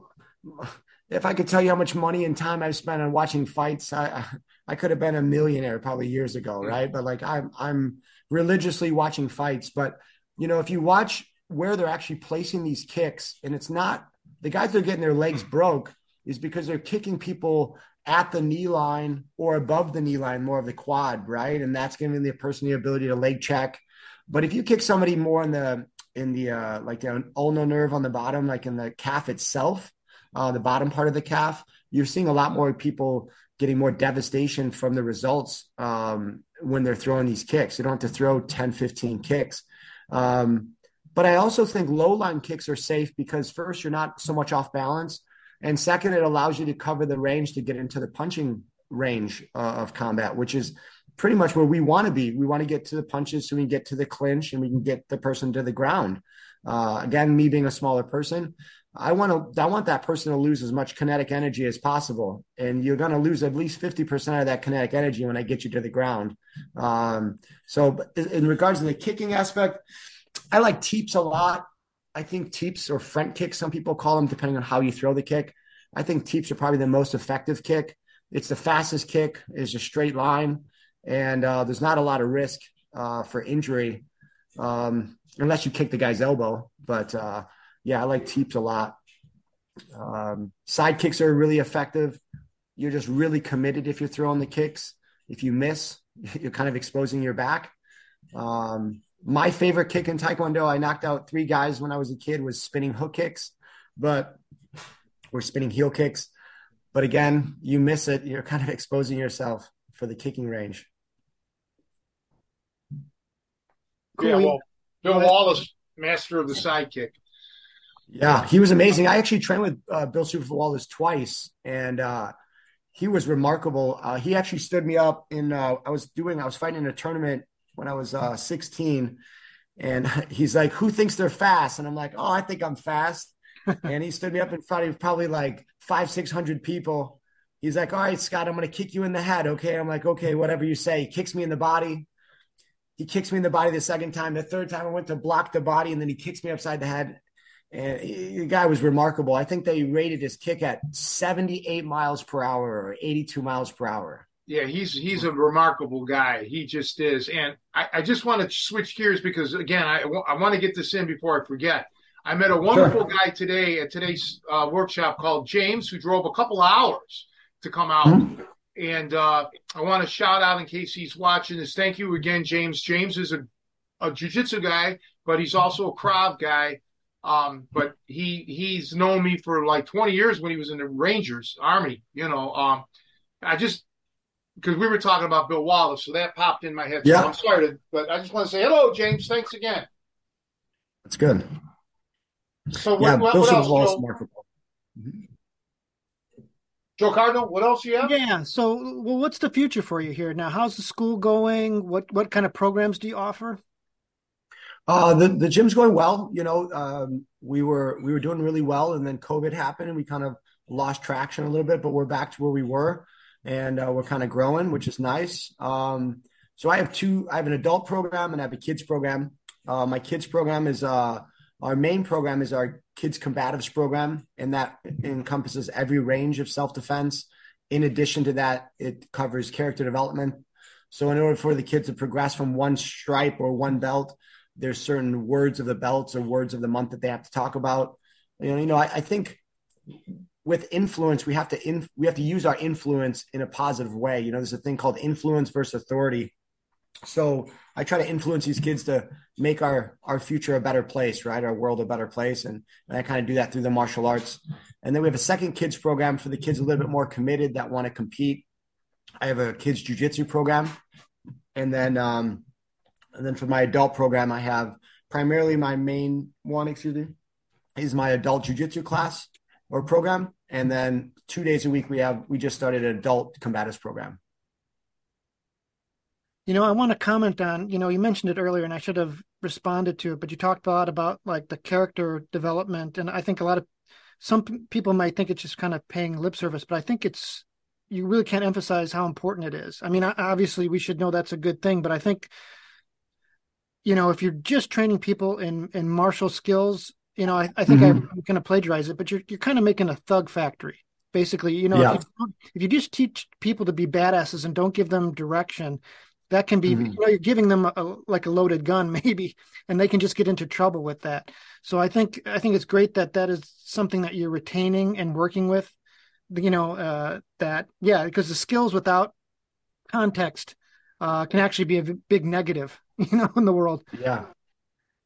if I could tell you how much money and time I've spent on watching fights, I I could have been a millionaire probably years ago, right? But like I'm I'm religiously watching fights. But you know, if you watch where they're actually placing these kicks, and it's not the guys that are getting their legs broke is because they're kicking people at the knee line or above the knee line, more of the quad, right? And that's giving the person the ability to leg check. But if you kick somebody more in the in the uh, like the ulnar nerve on the bottom, like in the calf itself, uh, the bottom part of the calf, you're seeing a lot more people getting more devastation from the results um, when they're throwing these kicks. You don't have to throw 10, 15 kicks. Um, but I also think low line kicks are safe because first, you're not so much off balance. And second, it allows you to cover the range to get into the punching range uh, of combat, which is pretty much where we want to be. We want to get to the punches so we can get to the clinch and we can get the person to the ground. Uh, again, me being a smaller person, I want to I want that person to lose as much kinetic energy as possible, and you're going to lose at least fifty percent of that kinetic energy when I get you to the ground. Um, so, in regards to the kicking aspect, I like teeps a lot. I think teeps or front kicks, some people call them, depending on how you throw the kick. I think teeps are probably the most effective kick. It's the fastest kick. It's a straight line, and uh, there's not a lot of risk uh, for injury um, unless you kick the guy's elbow. But uh, yeah, I like teeps a lot. Um, side kicks are really effective. You're just really committed if you're throwing the kicks. If you miss, <laughs> you're kind of exposing your back. Um, my favorite kick in Taekwondo, I knocked out three guys when I was a kid, was spinning hook kicks, but or spinning heel kicks. But again, you miss it, you're kind of exposing yourself for the kicking range. Yeah, well, Bill Wallace, master of the sidekick. Yeah, he was amazing. I actually trained with uh, Bill Super Wallace twice, and uh, he was remarkable. Uh, he actually stood me up in. Uh, I was doing. I was fighting in a tournament when I was uh, 16, and <laughs> he's like, "Who thinks they're fast?" And I'm like, "Oh, I think I'm fast." <laughs> and he stood me up in front of probably like five, six hundred people. He's like, "All right, Scott, I'm going to kick you in the head." Okay, I'm like, "Okay, whatever you say." He kicks me in the body. He kicks me in the body the second time. The third time, I went to block the body, and then he kicks me upside the head. And he, the guy was remarkable. I think they rated his kick at 78 miles per hour or 82 miles per hour. Yeah, he's he's a remarkable guy. He just is. And I, I just want to switch gears because again, I, I want to get this in before I forget. I met a wonderful sure. guy today at today's uh, workshop called James, who drove a couple hours to come out. Mm-hmm. And uh, I want to shout out in case he's watching this. Thank you again, James. James is a, a jiu-jitsu guy, but he's also a Krav guy. Um, but he he's known me for like 20 years when he was in the Rangers Army. You know, um, I just because we were talking about Bill Wallace, so that popped in my head. Yeah. So I'm sorry, to, but I just want to say hello, James. Thanks again. That's good. So yeah, what, what else? Joe? Mm-hmm. Joe Cardinal, what else you have? Yeah. So, well, what's the future for you here now? How's the school going? What what kind of programs do you offer? Uh, the the gym's going well. You know, um, we were we were doing really well, and then COVID happened, and we kind of lost traction a little bit. But we're back to where we were and uh, we're kind of growing, which is nice. Um, so I have two. I have an adult program and I have a kids program. Uh, my kids program is uh, our main program is our kids combatives program, and that encompasses every range of self defense. In addition to that, it covers character development. So in order for the kids to progress from one stripe or one belt, there's certain words of the belts or words of the month that they have to talk about. You know, you know, I, I think with influence, we have to in, we have to use our influence in a positive way. You know, there's a thing called influence versus authority. So I try to influence these kids to make our our future a better place, right? Our world a better place, and, and I kind of do that through the martial arts. And then we have a second kids program for the kids a little bit more committed that want to compete. I have a kids jujitsu program, and then um, and then for my adult program, I have primarily my main one, excuse me, is my adult jujitsu class or program, and then two days a week we have we just started an adult combatives program. You know, I want to comment on, you know, you mentioned it earlier and I should have responded to it, but you talked a lot about like the character development. And I think a lot of some people might think it's just kind of paying lip service, but I think it's, you really can't emphasize how important it is. I mean, obviously we should know that's a good thing, but I think, you know, if you're just training people in, in martial skills, you know, I, I think mm-hmm. I'm going to plagiarize it, but you're you're kind of making a thug factory, basically. You know, yeah. if, you, if you just teach people to be badasses and don't give them direction, that can be mm-hmm. you know you're giving them a, like a loaded gun <laughs> maybe and they can just get into trouble with that so i think i think it's great that that is something that you're retaining and working with you know uh, that yeah because the skills without context uh, can actually be a big negative <laughs> you know in the world yeah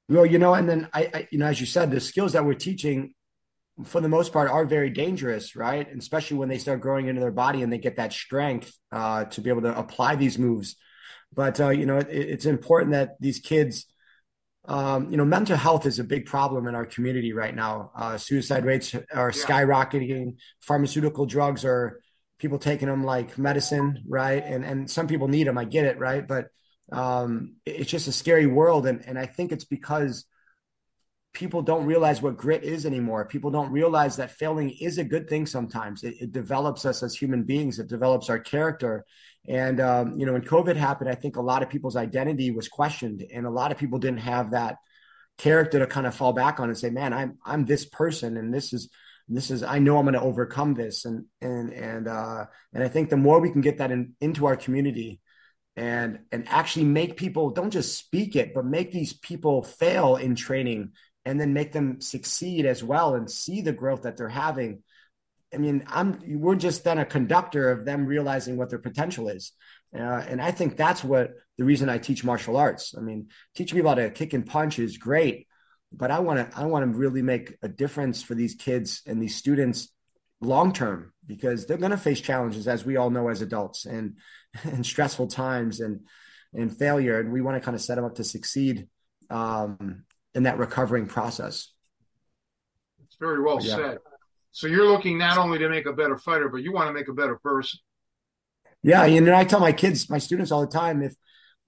well, you know, and then I, I, you know, as you said, the skills that we're teaching, for the most part, are very dangerous, right? And especially when they start growing into their body and they get that strength uh, to be able to apply these moves. But uh, you know, it, it's important that these kids, um, you know, mental health is a big problem in our community right now. Uh, suicide rates are skyrocketing. Pharmaceutical drugs are people taking them like medicine, right? And and some people need them. I get it, right? But um, it's just a scary world, and and I think it's because people don't realize what grit is anymore. People don't realize that failing is a good thing sometimes. It, it develops us as human beings. It develops our character. And um, you know, when COVID happened, I think a lot of people's identity was questioned, and a lot of people didn't have that character to kind of fall back on and say, "Man, I'm I'm this person, and this is." this is i know i'm going to overcome this and and and uh and i think the more we can get that in, into our community and and actually make people don't just speak it but make these people fail in training and then make them succeed as well and see the growth that they're having. I mean i'm we're just then a conductor of them realizing what their potential is. Uh, and i think that's what the reason i teach martial arts. I mean teaching people how to kick and punch is great but I want to I want to really make a difference for these kids and these students long term because they're going to face challenges as we all know as adults. And <laughs> and stressful times and and failure and we want to kind of set them up to succeed um, in that recovering process. It's very well yeah. said. So you're looking not only to make a better fighter, but you want to make a better person. Yeah, you know, I tell my kids, my students all the time, if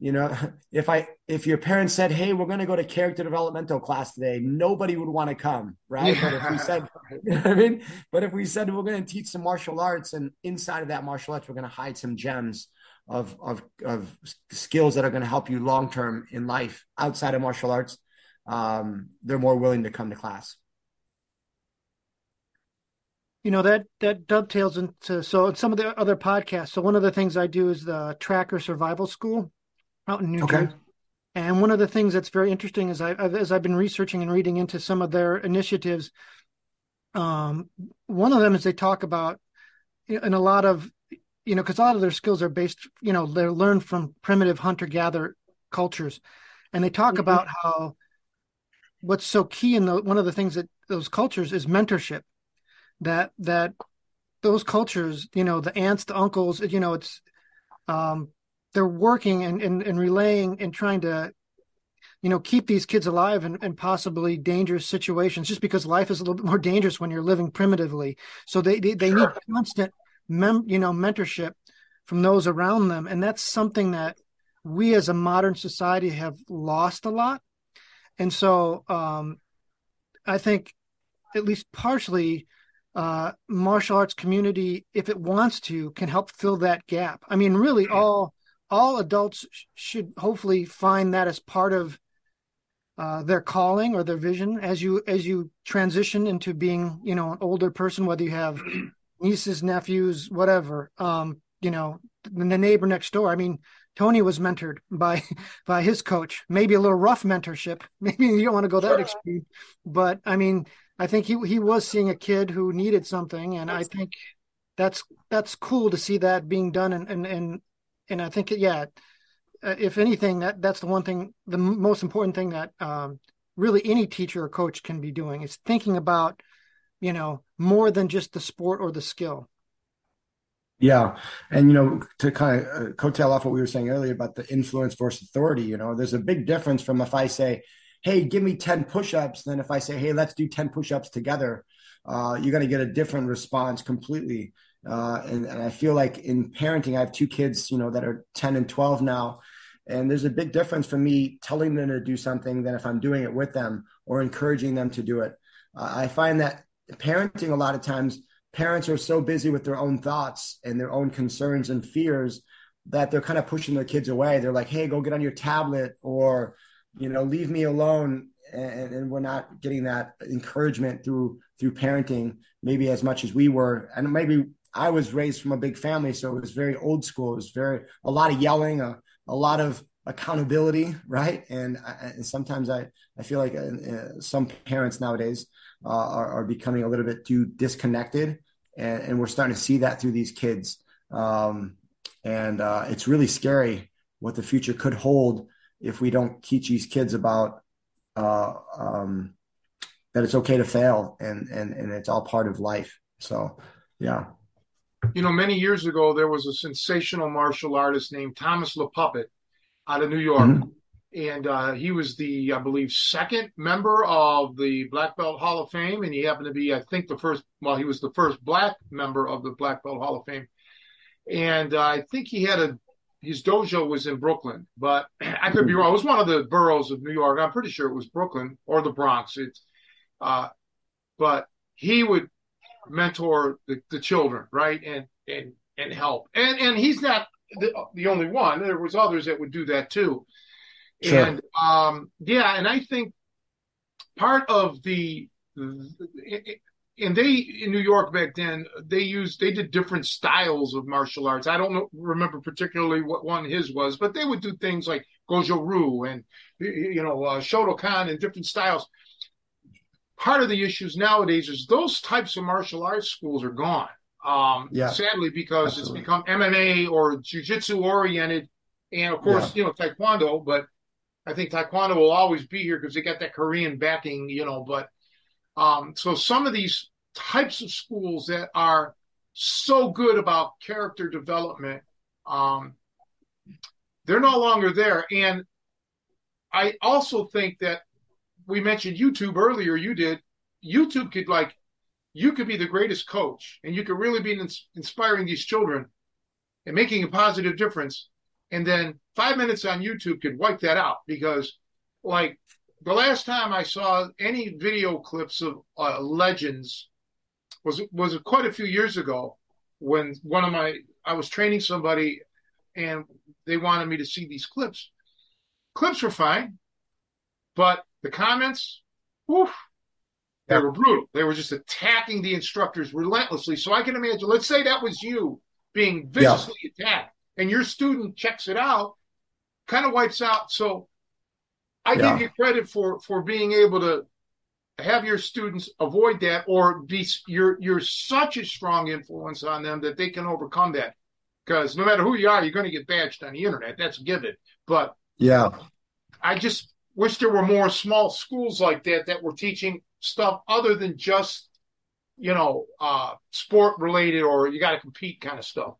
you know, <laughs> if I if your parents said, "Hey, we're going to go to character developmental class today," nobody would want to come, right? Yeah. But if we said, <laughs> you know I mean, but if we said we're going to teach some martial arts, and inside of that martial arts, we're going to hide some gems of of of skills that are going to help you long term in life outside of martial arts, um, they're more willing to come to class. You know that that dovetails into so some of the other podcasts. So one of the things I do is the Tracker Survival School out in New okay. Jersey. And one of the things that's very interesting is I, as I've been researching and reading into some of their initiatives, um, one of them is they talk about in a lot of, you know, because a lot of their skills are based, you know, they're learned from primitive hunter gatherer cultures, and they talk mm-hmm. about how what's so key in the one of the things that those cultures is mentorship. That that those cultures, you know, the aunts, the uncles, you know, it's um, they're working and, and, and relaying and trying to you know keep these kids alive in, in possibly dangerous situations just because life is a little bit more dangerous when you're living primitively. So they they, they sure. need constant mem, you know mentorship from those around them. And that's something that we as a modern society have lost a lot. And so um, i think at least partially uh, martial arts community if it wants to can help fill that gap. I mean really all all adults should hopefully find that as part of uh, their calling or their vision as you as you transition into being you know an older person whether you have <clears throat> nieces nephews whatever um you know the neighbor next door i mean tony was mentored by <laughs> by his coach maybe a little rough mentorship <laughs> maybe you don't want to go that sure. extreme but i mean i think he he was seeing a kid who needed something and i think that's that's cool to see that being done and and, and and I think yeah, uh, if anything, that that's the one thing, the most important thing that um, really any teacher or coach can be doing is thinking about, you know, more than just the sport or the skill. Yeah, and you know, to kind of uh, coattail off what we were saying earlier about the influence versus authority, you know, there's a big difference from if I say, "Hey, give me ten push-ups," than if I say, "Hey, let's do ten push-ups together." Uh, you're going to get a different response completely. Uh, and, and I feel like in parenting, I have two kids, you know, that are 10 and 12 now. And there's a big difference for me telling them to do something than if I'm doing it with them or encouraging them to do it. Uh, I find that parenting, a lot of times, parents are so busy with their own thoughts and their own concerns and fears that they're kind of pushing their kids away. They're like, hey, go get on your tablet or, you know, leave me alone. And, and we're not getting that encouragement through through parenting maybe as much as we were and maybe I was raised from a big family, so it was very old school. It was very a lot of yelling, a, a lot of accountability, right? And, and sometimes I I feel like uh, uh, some parents nowadays uh, are, are, becoming a little bit too disconnected, and, and we're starting to see that through these kids. Um, and uh, it's really scary what the future could hold if we don't teach these kids about uh, um, that it's okay to fail and and and it's all part of life. So yeah you know, many years ago, there was a sensational martial artist named Thomas LaPuppet out of New York. Mm-hmm. And uh, he was the, I believe, second member of the Black Belt Hall of Fame. And he happened to be, I think, the first, well, he was the first black member of the Black Belt Hall of Fame. and uh, I think he had a his dojo was in Brooklyn, but <clears throat> I could be wrong. It was one of the boroughs of New York. I'm pretty sure it was Brooklyn or the Bronx. It's, uh, but he would mentor the, the children, right, and and and help. And and he's not the, the only one. There was others that would do that too. Sure. And um, yeah, and I think part of the and they in New York back then they used they did different styles of martial arts. I don't know, remember particularly what one his was, but they would do things like Goju Ryu and you know uh, Shotokan and different styles. Part of the issues nowadays is those types of martial arts schools are gone. Um, yeah. Sadly, because Absolutely. it's become MMA or jiu-jitsu oriented, and of course, yeah. you know, Taekwondo. But I think Taekwondo will always be here because they got that Korean backing, you know. But um, so some of these types of schools that are so good about character development, um, they're no longer there. And I also think that we mentioned YouTube earlier. You did. YouTube could like you could be the greatest coach and you could really be inspiring these children and making a positive difference. And then five minutes on YouTube could wipe that out because, like, the last time I saw any video clips of uh, legends was was quite a few years ago when one of my I was training somebody and they wanted me to see these clips. Clips were fine, but the comments, woof, they were brutal. They were just attacking the instructors relentlessly. So I can imagine, let's say that was you being viciously yeah. attacked and your student checks it out, kind of wipes out. So I yeah. give you credit for for being able to have your students avoid that or be you're you're such a strong influence on them that they can overcome that. Because no matter who you are, you're going to get badged on the internet. That's a given. But yeah, I just wish there were more small schools like that that were teaching stuff other than just you know uh sport related or you got to compete kind of stuff.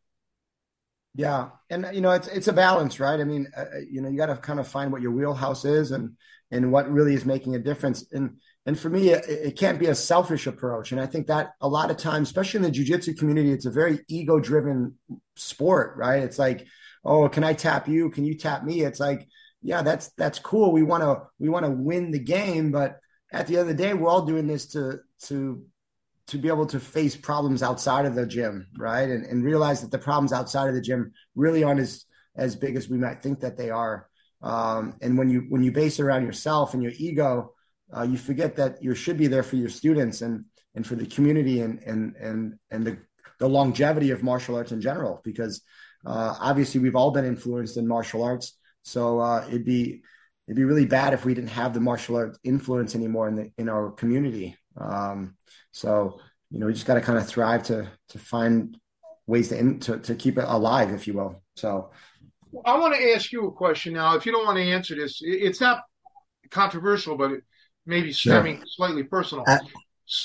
Yeah and you know it's it's a balance right? I mean uh, you know you got to kind of find what your wheelhouse is and and what really is making a difference. And and for me it, it can't be a selfish approach. And i think that a lot of times especially in the jiu-jitsu community it's a very ego driven sport right? It's like oh can i tap you? Can you tap me? It's like yeah that's that's cool we want to we want to win the game but at the end of the day, we're all doing this to to to be able to face problems outside of the gym, right? And and realize that the problems outside of the gym really aren't as as big as we might think that they are. Um, and when you when you base it around yourself and your ego, uh, you forget that you should be there for your students and and for the community and and and and the the longevity of martial arts in general. Because uh, obviously we've all been influenced in martial arts, so uh, it'd be it'd be really bad if we didn't have the martial arts influence anymore in the in our community. Um, so you know, we just got to kind of thrive to to find ways to, in, to to keep it alive, if you will. So, I want to ask you a question now. If you don't want to answer this, it's not controversial, but it maybe stemming yeah. slightly personal. Uh,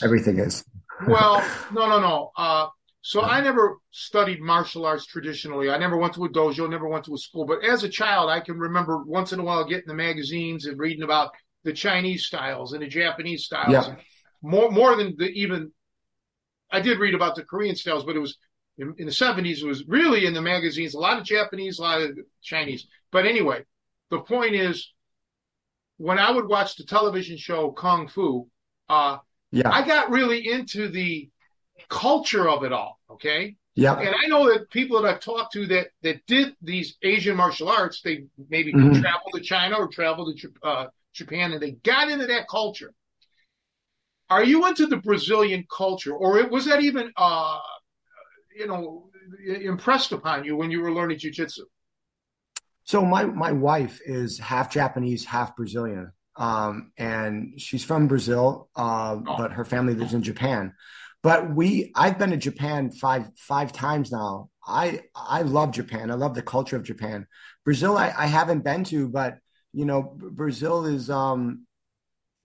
everything is. well, no, no, no. Uh, so I never studied martial arts traditionally. I never went to a dojo, never went to a school. But as a child, I can remember once in a while getting the magazines and reading about the Chinese styles and the Japanese styles. Yeah. More more than the even I did read about the Korean styles, but it was in, in the 70s, it was really in the magazines, a lot of Japanese, a lot of Chinese. But anyway, the point is when I would watch the television show Kung Fu, uh, yeah. I got really into the culture of it all. Okay. Yeah. And I know that people that I've talked to that that did these Asian martial arts, they maybe mm-hmm. traveled to China or traveled to uh, Japan, and they got into that culture. Are you into the Brazilian culture, or was that even, uh, you know, impressed upon you when you were learning jujitsu? So my my wife is half Japanese, half Brazilian, um, and she's from Brazil, uh, oh. but her family lives in Japan. But we, I've been to Japan five five times now. I I love Japan. I love the culture of Japan. Brazil, I, I haven't been to, but you know, Brazil is um,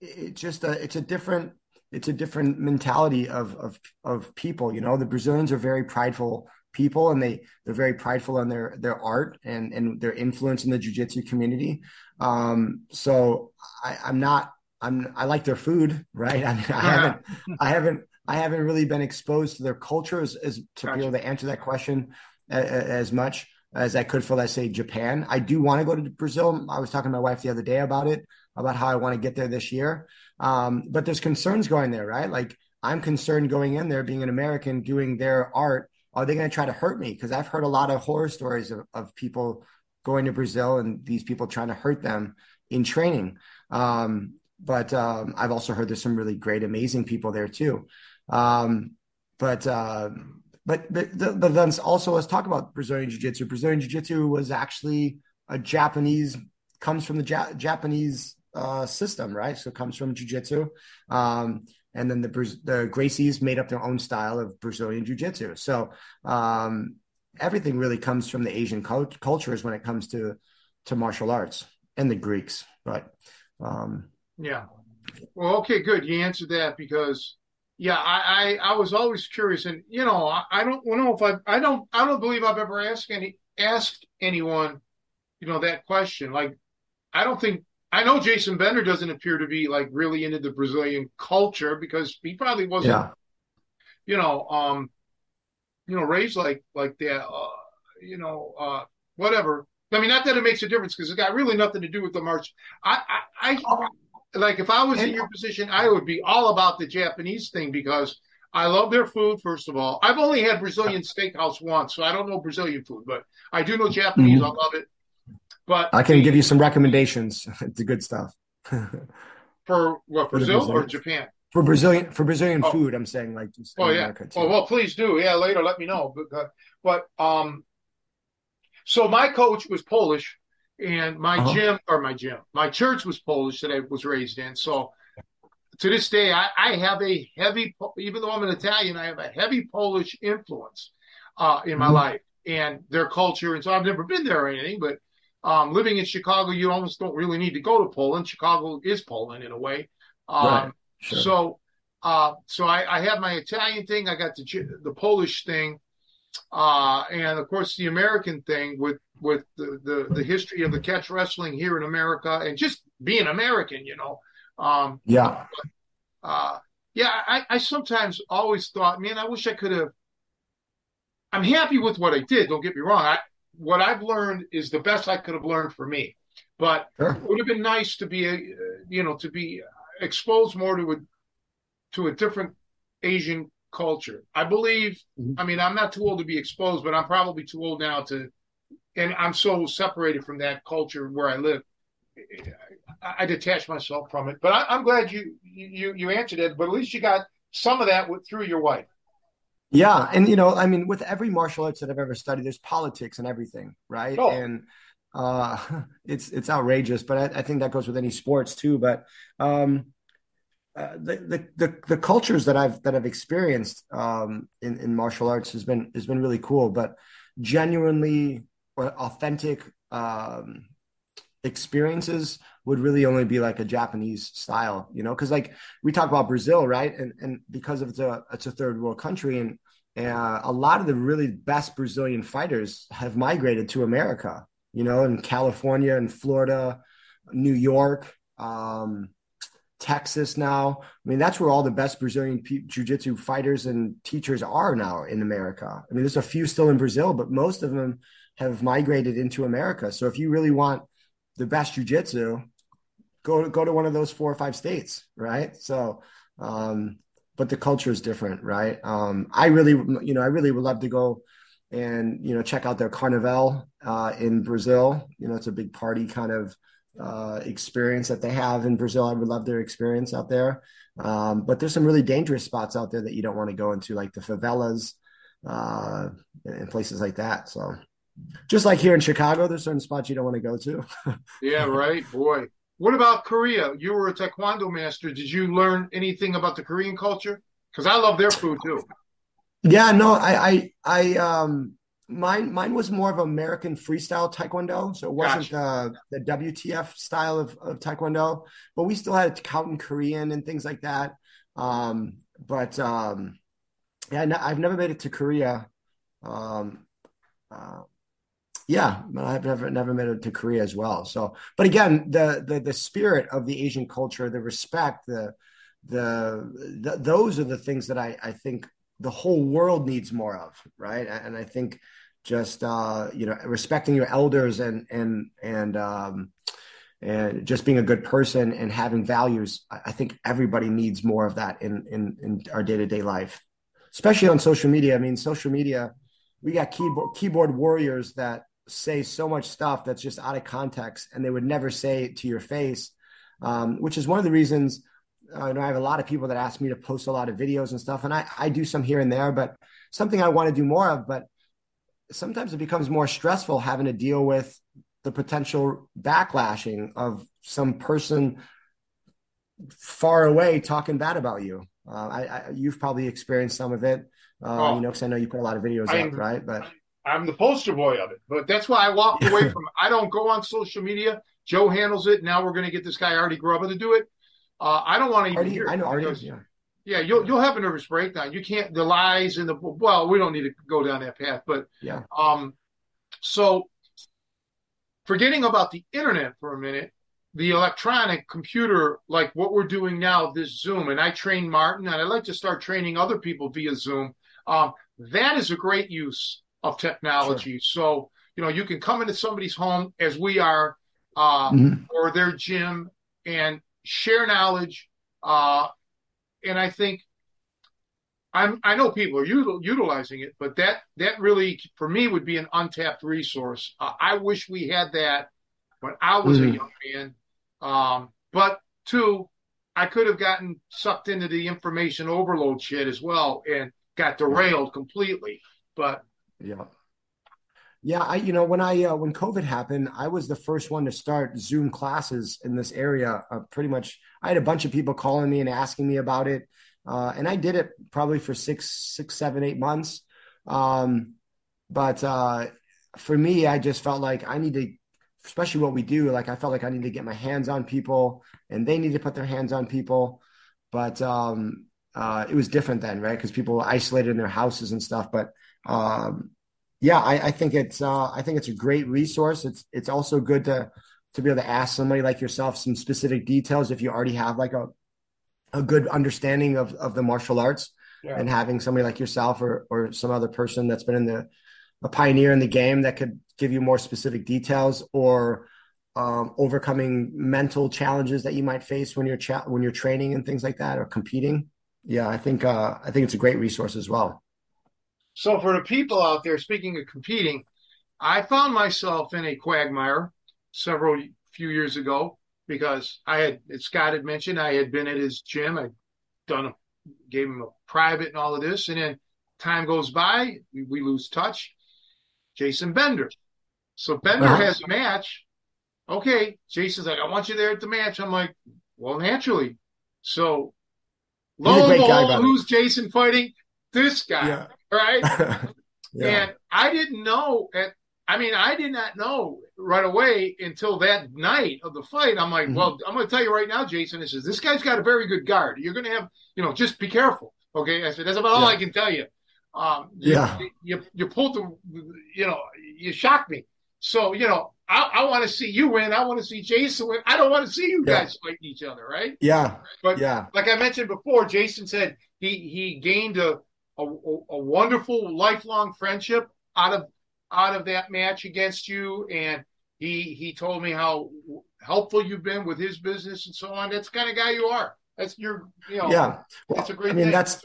it's just a it's a different it's a different mentality of of of people. You know, the Brazilians are very prideful people and they they're very prideful on their their art and and their influence in the jiu-jitsu community um so i i'm not i'm i like their food right i, <laughs> mean, I haven't i haven't I haven't really been exposed to their culture as, as to gotcha. be able to answer that question. as much as I could for, let's say, Japan. I do want to go to Brazil. I was talking to my wife the other day about it, about how I want to get there this year. Um, but there's concerns going there, right? Like I'm concerned going in there, being an American, doing their art. Are they going to try to hurt me? Because I've heard a lot of horror stories of, of people going to Brazil and these people trying to hurt them in training. Um, but um, I've also heard there's some really great, amazing people there too. Um, but uh, but but, the, but then also let's talk about Brazilian Jiu Jitsu. Brazilian Jiu Jitsu was actually a Japanese comes from the ja- Japanese uh, system, right? So it comes from Jiu Jitsu. Um, and then the the Gracies made up their own style of Brazilian Jiu Jitsu. So um, everything really comes from the Asian cult- cultures when it comes to to martial arts and the Greeks. But um, yeah, well, okay, good. You answered that because yeah, I, I, I was always curious, and you know, I, I don't know if I I don't I don't believe I've ever asked any asked anyone, you know, that question. Like, I don't think I know Jason Bender doesn't appear to be like really into the Brazilian culture because he probably wasn't, yeah. you know, um, you know, raised like like that, uh, you know, uh, whatever. I mean, not that it makes a difference because it's got really nothing to do with the march. I, I, I like if I was in your position, I would be all about the Japanese thing because I love their food. First of all, I've only had Brazilian steakhouse once, so I don't know Brazilian food, but I do know Japanese. Mm-hmm. I love it. But I can give you some recommendations. <laughs> it's good stuff. <laughs> for what Brazil or Japan? For Brazilian for Brazilian oh. food, I'm saying like oh yeah. Oh well, please do. Yeah, later let me know. But, but um, so my coach was Polish and my uh-huh. gym or my gym, my church was Polish that I was raised in. So to this day, I, I have a heavy, even though I'm an Italian, I have a heavy Polish influence uh, in my mm-hmm. life and their culture. And so I've never been there or anything, but um, living in Chicago, you almost don't really need to go to Poland. Chicago is Poland in a way. Um, right. Sure. So, uh, so I, I have my Italian thing. I got the the Polish thing, uh, and of course the American thing with with the, the, the history of the catch wrestling here in America and just being American, you know. Um, yeah. But, uh, yeah, I, I sometimes always thought, man, I wish I could have. I'm happy with what I did. Don't get me wrong. I, what I've learned is the best I could have learned for me. But sure. it would have been nice to be, a, you know, to be exposed more to a to a different Asian culture. I believe. Mm-hmm. I mean, I'm not too old to be exposed, but I'm probably too old now to and I'm so separated from that culture where I live. I, I detach myself from it. But I, am glad you you you answered it. But at least you got some of that with, through your wife. Yeah, and you know, I mean, with every martial arts that I've ever studied, there's politics and everything, right? Oh. And uh, <laughs> it's it's outrageous, but I, I, think that goes with any sports too. But um, uh, the, the, the the cultures that I've that I've experienced um, in in martial arts has been has been really cool. But genuinely authentic um, experiences would really only be like a Japanese style, you know, because like we talk about Brazil, right? And and because of it's a it's a third world country, and uh, a lot of the really best Brazilian fighters have migrated to America, you know, in California and Florida, New York, um, Texas. Now, I mean, that's where all the best Brazilian jiu-jitsu fighters and teachers are now in America. I mean, there's a few still in Brazil, but most of them have migrated into America. So if you really want the best jujitsu, go to go to one of those four or five states, right? So, um, but the culture is different, right? Um, I really, you know, I really would love to go and you know check out their carnival uh, in Brazil. You know, it's a big party kind of uh, experience that they have in Brazil. I would love their experience out there. Um, but there's some really dangerous spots out there that you don't want to go into, like the favelas uh, and places like that. So just like here in Chicago, there's certain spots you don't want to go to. <laughs> yeah, right, boy. What about Korea? You were a taekwondo master. Did you learn anything about the Korean culture? Because I love their food too. Yeah, no, I, I, I, um, mine, mine was more of American freestyle taekwondo, so it wasn't gotcha. the the WTF style of, of taekwondo, but we still had count in Korean and things like that. Um, but um, yeah, I've never made it to Korea. Um, uh, yeah, I've never never made it to Korea as well. So, but again, the the the spirit of the Asian culture, the respect, the the, the those are the things that I I think the whole world needs more of, right? And I think just uh, you know respecting your elders and and and um, and just being a good person and having values. I think everybody needs more of that in in, in our day to day life, especially on social media. I mean, social media, we got keyboard keyboard warriors that say so much stuff that's just out of context, and they would never say it to your face, um, which is one of the reasons. Uh, you know, I have a lot of people that ask me to post a lot of videos and stuff, and I, I do some here and there, but something I want to do more of. But sometimes it becomes more stressful having to deal with the potential backlashing of some person far away talking bad about you. Uh, I, I, you've probably experienced some of it, uh, oh, you know, because I know you put a lot of videos I, up, right? But I'm the poster boy of it. But that's why I walked <laughs> away from it. I don't go on social media. Joe handles it. Now we're going to get this guy Artie Grubba to do it. Uh, I don't want to even hear. I know Artie. Yeah. Yeah, you'll you'll have a nervous breakdown. You can't the lies and the well, we don't need to go down that path, but yeah. Um, so forgetting about the internet for a minute, the electronic computer, like what we're doing now, this Zoom, and I train Martin, and I'd like to start training other people via Zoom. Um, that is a great use of technology. Sure. So you know, you can come into somebody's home as we are, uh, mm-hmm. or their gym, and share knowledge. Uh, and I think I'm, I know people are util, utilizing it, but that that really for me would be an untapped resource. Uh, I wish we had that when I was mm-hmm. a young man. Um, but two, I could have gotten sucked into the information overload shit as well and got derailed completely. But yeah, yeah, I you know when I uh, when COVID happened, I was the first one to start Zoom classes in this area. Uh, pretty much, I had a bunch of people calling me and asking me about it, uh, and I did it probably for six, six, seven, eight months. Um, but uh, for me, I just felt like I need to, especially what we do. Like I felt like I need to get my hands on people, and they need to put their hands on people. But um, uh, it was different then, right? Because people were isolated in their houses and stuff. But um, yeah, I, I think it's uh, I think it's a great resource. It's it's also good to to be able to ask somebody like yourself some specific details if you already have like a a good understanding of of the martial arts yeah. and having somebody like yourself or or some other person that's been in the a pioneer in the game that could give you more specific details or um, overcoming mental challenges that you might face when you're cha- when you're training and things like that or competing. Yeah, I think uh, I think it's a great resource as well. So for the people out there, speaking of competing, I found myself in a quagmire several few years ago because I had, as Scott had mentioned, I had been at his gym. I'd done, a, gave him a private and all of this. And then time goes by, we, we lose touch. Jason Bender. So Bender uh-huh. has a match. Okay. Jason's like, I want you there at the match. I'm like, well, naturally. So lo and behold, who's Jason fighting? This guy. Yeah right? <laughs> yeah. And I didn't know at I mean, I did not know right away until that night of the fight. I'm like, mm-hmm. well, I'm going to tell you right now, Jason. This is this guy's got a very good guard. You're going to have, you know, just be careful. Okay, I said that's about all I can tell you. Um, yeah, you, you, you pulled the, you know, you shocked me. So you know, I, I want to see you win. I want to see Jason win. I don't want to see you guys yeah. fighting each other, right? Yeah, but yeah, like I mentioned before, Jason said he he gained a a, a, wonderful lifelong friendship out of out of that match against you, and he he told me how helpful you've been with his business and so on. That's the kind of guy you are. That's your you know. Yeah, well, that's a great. I mean, thing. that's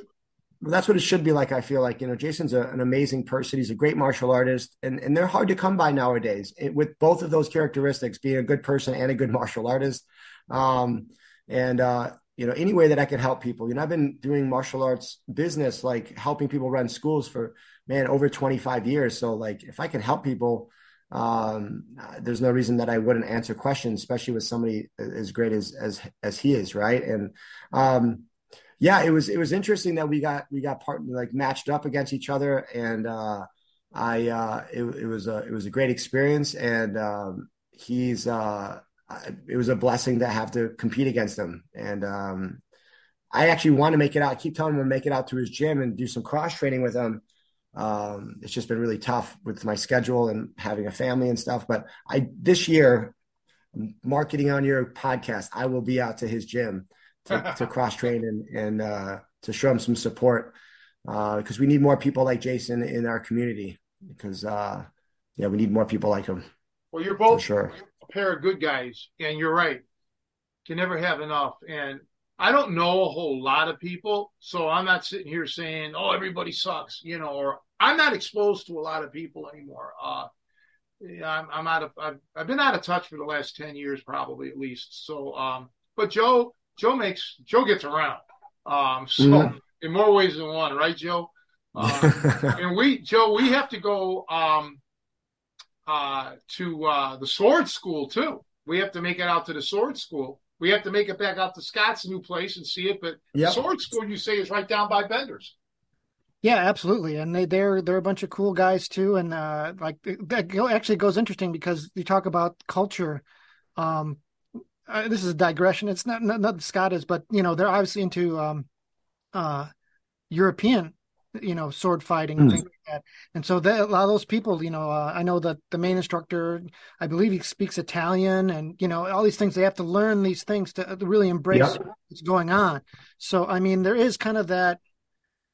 that's what it should be like. I feel like you know, Jason's a, an amazing person. He's a great martial artist, and and they're hard to come by nowadays. It, with both of those characteristics, being a good person and a good martial artist, um, and uh, you know any way that i can help people. You know i've been doing martial arts business like helping people run schools for man over 25 years. So like if i can help people um there's no reason that i wouldn't answer questions especially with somebody as great as as as he is right? And um yeah it was it was interesting that we got we got part like matched up against each other. And uh i uh it, it was a it was a great experience. And um he's uh it was a blessing to have to compete against him. And um, I actually want to make it out. I keep telling him to make it out to his gym and do some cross training with him. Um, it's just been really tough with my schedule and having a family and stuff. But I this year, marketing on your podcast, I will be out to his gym to, <laughs> to cross train and and uh, to show him some support because uh, we need more people like Jason in our community. because uh, yeah, we need more people like him. Well, you're both sure. A pair of good guys, and you're right. Can never have enough. And I don't know a whole lot of people, so I'm not sitting here saying, "Oh, everybody sucks," you know, or I'm not exposed to a lot of people anymore. Uh, I'm, I'm out of I've, I've been out of touch for the last ten years, probably at least. So, um, but Joe Joe makes Joe gets around. Um, so mm-hmm. in more ways than one, right, Joe? Uh, <laughs> and we Joe, we have to go um, uh, to uh, the sword school too. We have to make it out to the sword school. We have to make it back out to Scott's new place and see it. But yep. the sword school, you say, is right down by Bender's. Yeah, absolutely, and they they're they're a bunch of cool guys too, and uh, like that actually goes interesting because you talk about culture. Um, uh, this is a digression. It's not not, not Scott is, but you know they're obviously into um, uh, European, you know, sword fighting and mm. things like that. And so they, a lot of those people, you know, uh, I know that the main instructor, I believe he speaks Italian, and you know all these things. They have to learn these things to really embrace yep. what's going on. So I mean, there is kind of that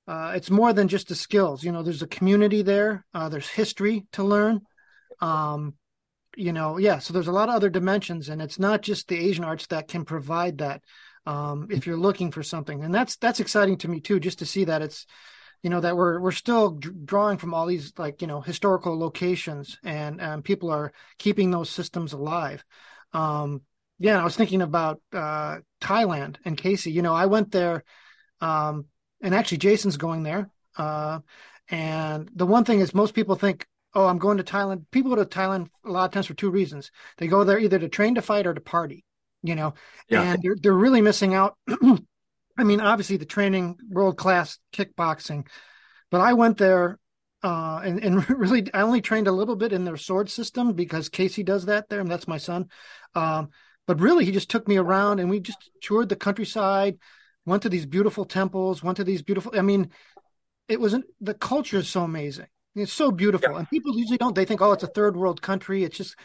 uh, it's more than just the skills. You know, there's a community there. Uh, there's history to learn. Um, you know, yeah. So there's a lot of other dimensions, and it's not just the Asian arts that can provide that. Um, if you're looking for something, and that's that's exciting to me too, just to see that it's, you know, that we're we're still drawing from all these like you know historical locations, and and people are keeping those systems alive. Um, yeah, I was thinking about uh, Thailand and Casey. You know, I went there. Um, and actually Jason's going there. Uh, and the one thing is, most people think, "Oh, I'm going to Thailand." People go to Thailand a lot of times for two reasons: they go there either to train to fight or to party. You know, yeah. and they're they're really missing out. <clears throat> I mean, obviously the training, world class kickboxing, but I went there uh, and, and <laughs> really I only trained a little bit in their sword system because Casey does that there, and that's my son. Um, but really, he just took me around and we just toured the countryside, went to these beautiful temples, went to these beautiful. I mean, it wasn't the culture is so amazing. It's so beautiful, yeah. and people usually don't. They think, oh, it's a third world country. It's just,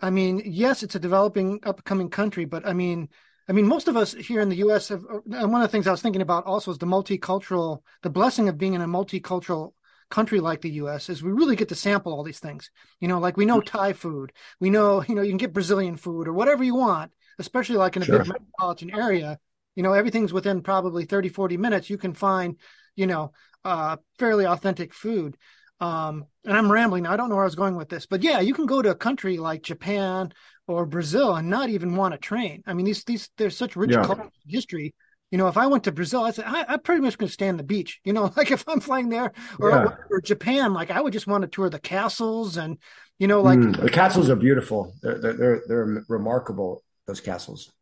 I mean, yes, it's a developing, upcoming country, but I mean, I mean, most of us here in the U.S. have. And one of the things I was thinking about also is the multicultural, the blessing of being in a multicultural country like the U.S. is we really get to sample all these things. You know, like we know. Thai food, we know, you know, you can get Brazilian food or whatever you want, especially like in a sure. big metropolitan area you know everything's within probably 30 40 minutes you can find you know uh fairly authentic food um and i'm rambling i don't know where i was going with this but yeah you can go to a country like japan or brazil and not even want to train i mean these these there's such rich yeah. cultural history you know if i went to brazil i said I, i'm pretty much going to stay on the beach you know <laughs> like if i'm flying there or, yeah. or, japan like i would just want to tour the castles and you know like mm, the castles are beautiful they're, they're they're remarkable those castles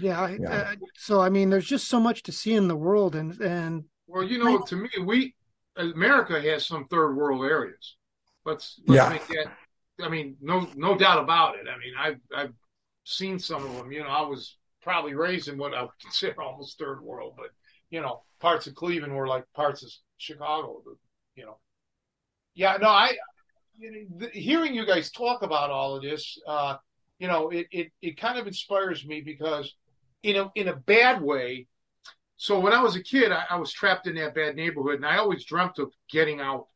yeah, yeah. Uh, so I mean, there's just so much to see in the world, and and well, you know, to me, we America has some third world areas. Let's, let's yeah. make that. I mean, no no doubt about it. I mean, I've I've seen some of them. You know, I was probably raised in what I would <laughs> consider almost third world, but you know, parts of Cleveland were like parts of Chicago. You know, yeah, no, I you know, hearing you guys talk about all of this. uh you know, it, it, it kind of inspires me because you know, in a bad way. So when I was a kid, I, I was trapped in that bad neighborhood and I always dreamt of getting out,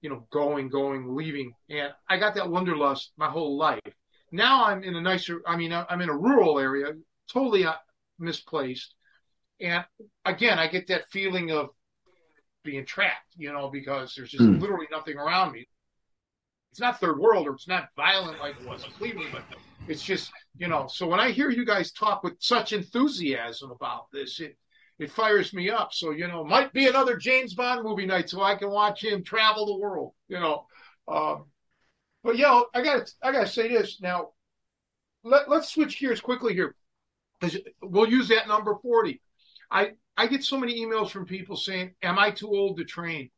you know, going, going, leaving. And I got that wanderlust my whole life. Now I'm in a nicer, I mean, I'm in a rural area, totally uh, misplaced. And again, I get that feeling of being trapped, you know, because there's just mm. literally nothing around me. It's not third world or it's not violent like it was in Cleveland, but it's just, you know, so when I hear you guys talk with such enthusiasm about this, it it fires me up. So, you know, might be another James Bond movie night so I can watch him travel the world, you know. Um, but yeah, I got I got to say this now. Let, let's switch gears quickly here because we'll use that number 40. I I get so many emails from people saying, "Am I too old to train?"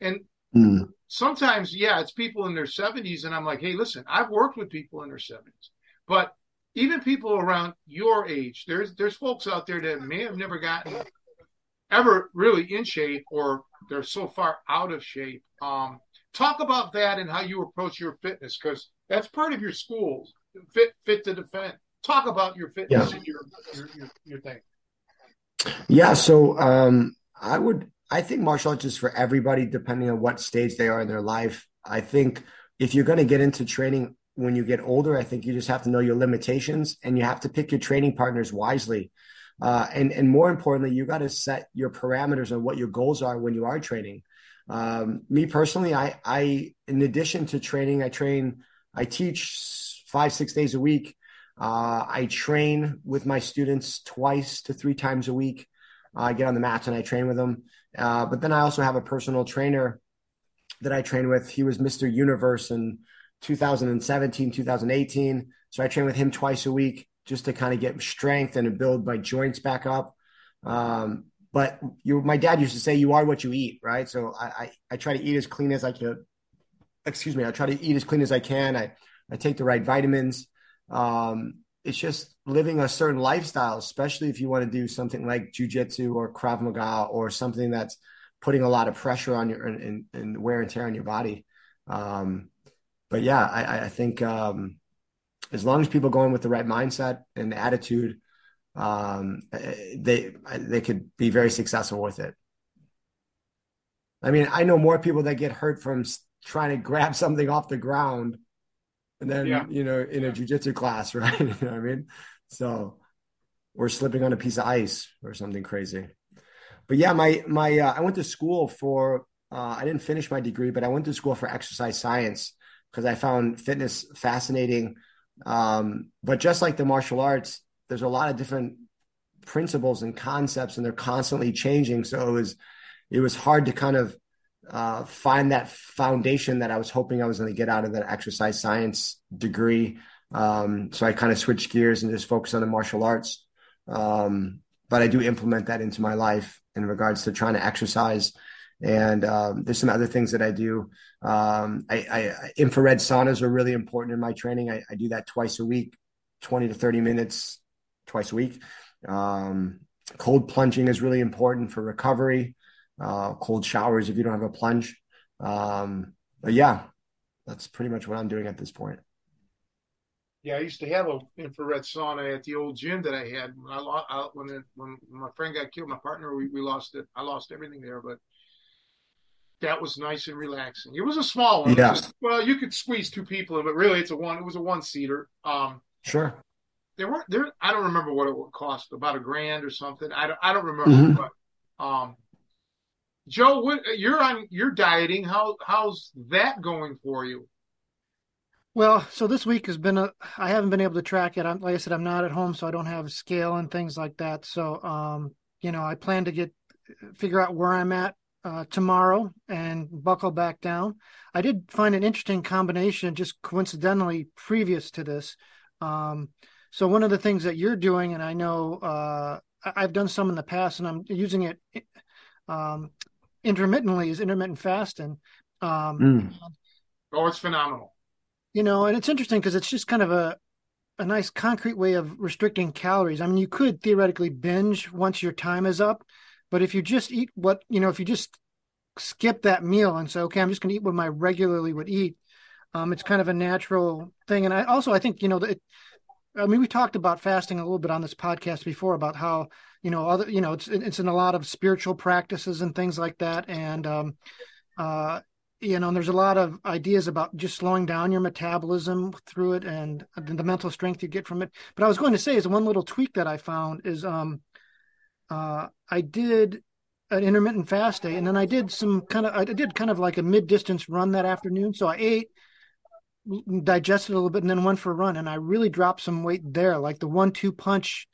And mm. sometimes, yeah, it's people in their 70s, and I'm like, "Hey, listen, I've worked with people in their 70s. But even people around your age, there's there's folks out there that may have never gotten ever really in shape or they're so far out of shape. Um, talk about that and how you approach your fitness because that's part of your schools. Fit fit to defend. Talk about your fitness yeah. and your, your, your your thing. Yeah, so um, I would I think martial arts is for everybody, depending on what stage they are in their life. I think if you're going to get into training when you get older, I think you just have to know your limitations and you have to pick your training partners wisely. Uh, and and more importantly, you got to set your parameters on what your goals are when you are training. Um, me personally, I I in addition to training, I train, I teach five six days a week. Uh, I train with my students twice to three times a week. I get on the mats and I train with them. Uh, but then I also have a personal trainer that I train with. He was Mr. Universe in 2017, 2018. So I train with him twice a week just to kind of get strength and to build my joints back up. Um, but you, my dad used to say, "You are what you eat," right? So I, I, I try to eat as clean as I can. Excuse me. I try to eat as clean as I can. I, I take the right vitamins. Um, it's just living a certain lifestyle, especially if you want to do something like jujitsu or Krav Maga or something that's putting a lot of pressure on your and, and wear and tear on your body. Um, but yeah, I, I think um, as long as people go in with the right mindset and attitude, um, they they could be very successful with it. I mean, I know more people that get hurt from trying to <laughs> grab something off the ground, and then yeah. you know in a jujitsu class, <laughs> right? you know what I mean? So, or slipping on a piece of ice or something crazy. But yeah, my my uh, I went to school for uh, I didn't finish my degree, but I went to school for exercise science because I found fitness fascinating. Um, but just like the martial arts, there's a lot of different principles and concepts, and they're constantly changing. So it was it was hard to kind of uh, find that foundation that I was hoping I was going to get out of that exercise science degree. Um, so I kind of switched gears and just focused on the martial arts. Um, but I do implement that into my life in regards to trying to exercise and um, there's some other things that I do. Um, I, I, infrared saunas are really important in my training. I, I, do that twice a week, 20 to 30 minutes twice a week. Um, cold plunging is really important for recovery. Uh, cold showers if you don't have a plunge. Um, but yeah, that's pretty much what I'm doing at this point. Yeah, I used to have an infrared sauna at the old gym that I had. When I, I when it, when my friend got killed, my partner we, we lost it. I lost everything there, but that was nice and relaxing. It was a small one. Yeah. Just, well, you could squeeze two people in, but really, it's a one. It was a one seater. Um, sure. There weren't there. I don't remember what it would cost. About a grand or something. I don't. I don't remember. Mm-hmm. But um, Joe, what, you're on. You're dieting. How how's that going for you? Well, so this week has been a. I haven't been able to track it. I'm like I said, I'm not at home, so I don't have a scale and things like that. So, um, you know, I plan to get figure out where I'm at uh, tomorrow and buckle back down. I did find an interesting combination, just coincidentally, previous to this. Um, so one of the things that you're doing, and I know uh, I've done some in the past, and I'm using it um, intermittently, is intermittent fasting. Um, mm. Oh, it's phenomenal. You know, and it's interesting because it's just kind of a a nice concrete way of restricting calories. I mean, you could theoretically binge once your time is up, but if you just eat what, you know, if you just skip that meal and say, okay, I'm just going to eat what I regularly would eat, um, it's kind of a natural thing. And I also, I think, you know, it, I mean, we talked about fasting a little bit on this podcast before about how, you know, other, you know, it's, it's in a lot of spiritual practices and things like that. And, um, uh, you know, and there's a lot of ideas about just slowing down your metabolism through it and the mental strength you get from it. But I was going to say is one little tweak that I found is, um, uh, I did an intermittent fast day, and then I did some kind of I did kind of like a mid distance run that afternoon. So I ate, digested a little bit, and then went for a run, and I really dropped some weight there. Like the one two punch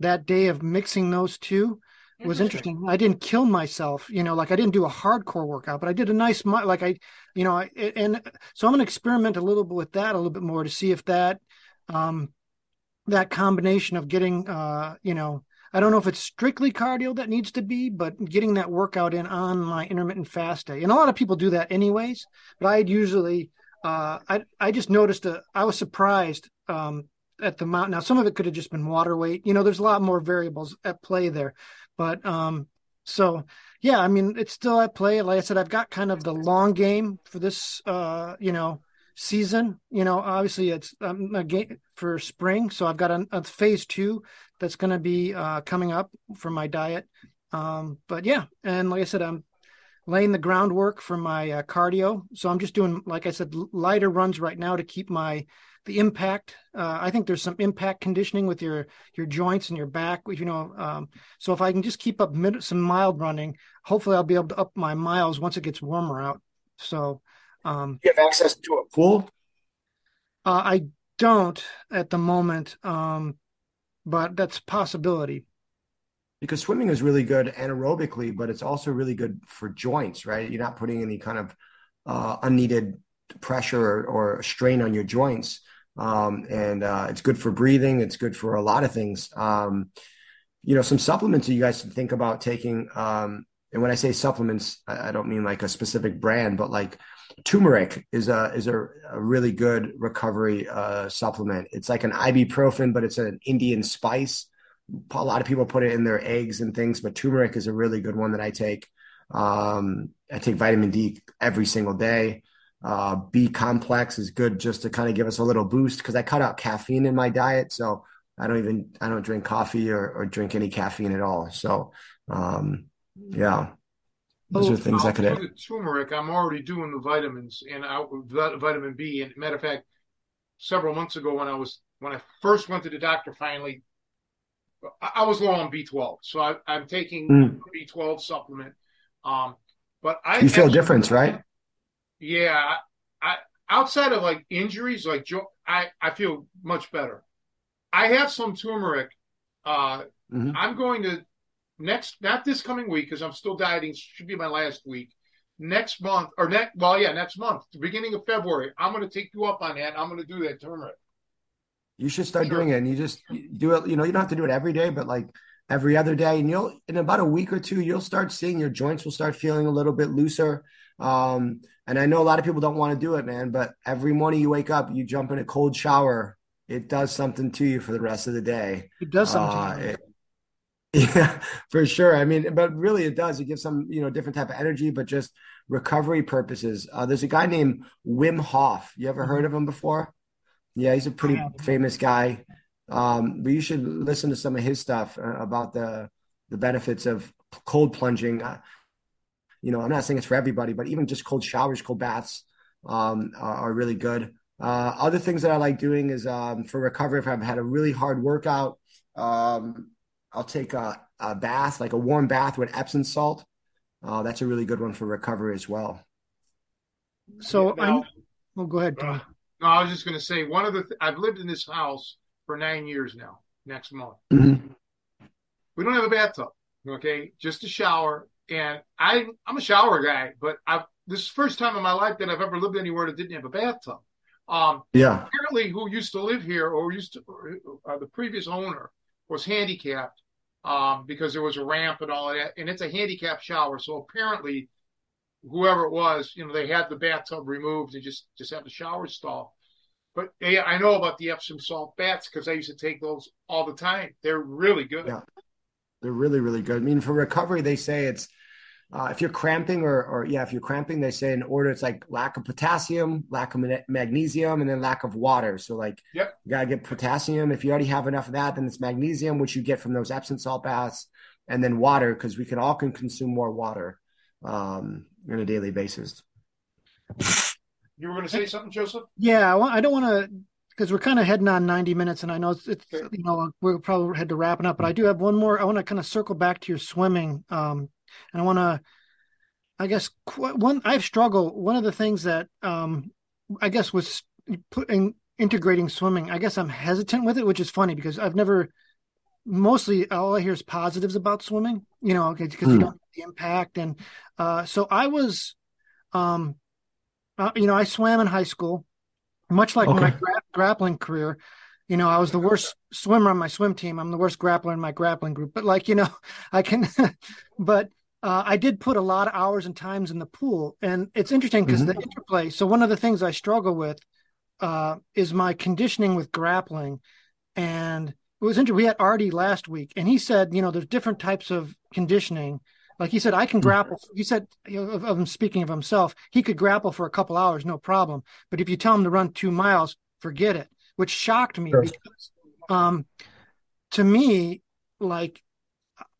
that day of mixing those two was interesting. I didn't kill myself, you know, like I didn't do a hardcore workout, but I did a nice, like I, you know, I, and so I'm going to experiment a little bit with that a little bit more to see if that, um, that combination of getting, uh, you know, I don't know if it's strictly cardio that needs to be, but getting that workout in on my intermittent fast day. And a lot of people do that anyways, but I'd usually, uh, I, I just noticed, a, I was surprised, um, at the amount. Now, some of it could have just been water weight. You know, there's a lot more variables at play there, but, um, so yeah, I mean, it's still at play. Like I said, I've got kind of the long game for this, uh, you know, season. You know, obviously it's um, a game for spring, so I've got a, a phase two that's going to be uh, coming up for my diet. Um, but yeah, and like I said, I'm laying the groundwork for my uh, cardio. So I'm just doing, like I said, lighter runs right now to keep my the impact. Uh, I think there's some impact conditioning with your your joints and your back. You know, um, so if I can just keep up mid, some mild running, hopefully I'll be able to up my miles once it gets warmer out. So, um, you have access to a pool? Uh, I don't at the moment, um, but that's possibility because swimming is really good anaerobically, but it's also really good for joints, right? You're not putting any kind of uh, unneeded pressure or, or, strain on your joints. Um, and uh, it's good for breathing. It's good for a lot of things. Um, you know, some supplements that you guys should think about taking. Um, and when I say supplements, I, I, don't mean like a specific brand, but like turmeric is a is a, a really good recovery uh, supplement. It's like an ibuprofen, but it's an Indian spice a lot of people put it in their eggs and things, but turmeric is a really good one that I take. Um, I take vitamin D every single day. Uh, B complex is good just to kind of give us a little boost because I cut out caffeine in my diet, so I don't even I don't drink coffee or, or drink any caffeine at all. So um, yeah, those oh, are things I'll I could. add. turmeric. I'm already doing the vitamins and I, vitamin B. And matter of fact, several months ago when I was when I first went to the doctor, finally I was low on B12, so I, am taking mm. B12 supplement. Um, but I you feel difference, right? Yeah, I, outside of like injuries, like I I feel much better. I have some turmeric. Uh, mm-hmm. I'm going to next not this coming week because I'm still dieting. Should be my last week. Next month or next well yeah next month, the beginning of February. I'm going to take you up on that. I'm going to do that turmeric. You should start sure. doing it. And you just do it. You know, you don't have to do it every day, but like every other day. And you'll, in about a week or two, you'll start seeing your joints will start feeling a little bit looser. Um, and I know a lot of people don't want to do it, man, but every morning you wake up, you jump in a cold shower. It does something to you for the rest of the day. It does something. Uh, it, yeah, for sure. I mean, but really it does. It gives some, you know, different type of energy, but just recovery purposes. Uh, there's a guy named Wim Hof. You ever heard of him before? Yeah, he's a pretty famous guy. Um, but you should listen to some of his stuff uh, about the the benefits of cold plunging. Uh, you know, I'm not saying it's for everybody, but even just cold showers, cold baths um, are, are, really good. Uh, other things that I like doing is um, for recovery. If I've had a really hard workout, um, I'll take a, a, bath, like a warm bath with Epsom salt. Uh, that's a really good one for recovery as well. So, now, oh, go ahead, Tom. No, I was just going to say one of the. Th- I've lived in this house for nine years now. Next month, mm-hmm. we don't have a bathtub. Okay, just a shower, and I I'm a shower guy, but I've this is the first time in my life that I've ever lived anywhere that didn't have a bathtub. Um, yeah. Apparently, who used to live here or used to uh, the previous owner was handicapped um, because there was a ramp and all that, and it's a handicap shower. So apparently, whoever it was, you know, they had the bathtub removed and just just have the shower stall. But I know about the Epsom salt baths because I used to take those all the time. They're really good. Yeah, they're really really good. I mean, for recovery, they say it's uh, if you're cramping or or yeah, if you're cramping, they say in order it's like lack of potassium, lack of magnesium, and then lack of water. So like, yep. you gotta get potassium. If you already have enough of that, then it's magnesium, which you get from those Epsom salt baths, and then water because we can all can consume more water. Um, on a daily basis. You were going to say something, Joseph? Yeah, I, I don't want to because we're kind of heading on 90 minutes and I know it's, it's you know we're probably head to wrapping up, but I do have one more. I want to kind of circle back to your swimming, um, and I want to, I guess one I've struggled. One of the things that um, I guess was putting integrating swimming. I guess I'm hesitant with it, which is funny because I've never mostly all I hear is positives about swimming, you know, because mm. you hmm. don't the impact. And uh, so I was, um, uh, you know, I swam in high school, much like okay. my gra- grappling career. You know, I was the worst swimmer on my swim team. I'm the worst grappler in my grappling group. But like, you know, <laughs> I can, <laughs> but uh, I did put a lot of hours and times in the pool, and it's interesting because mm-hmm. the interplay. So one of the things I struggle with uh, is my conditioning with grappling, and it was interesting. We had Artie last week, and he said, you know, there's different types of conditioning. Like he said, I can hmm. grapple. He said, you know, of, of him speaking of himself, he could grapple for a couple hours, no problem. But if you tell him to run two miles, forget it. Which shocked me sure. because, um, to me, like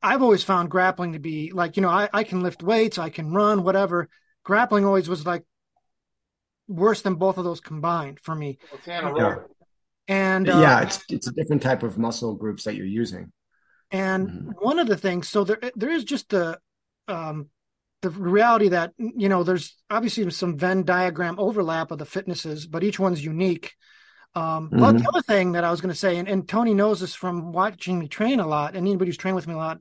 I've always found grappling to be like, you know, I, I can lift weights, I can run, whatever. Grappling always was like worse than both of those combined for me. Yeah. And uh, yeah, it's it's a different type of muscle groups that you're using. And mm-hmm. one of the things, so there there is just the um, the reality that you know there's obviously some Venn diagram overlap of the fitnesses, but each one's unique. Um, mm-hmm. But the other thing that I was going to say, and, and, Tony knows this from watching me train a lot, and anybody who's trained with me a lot,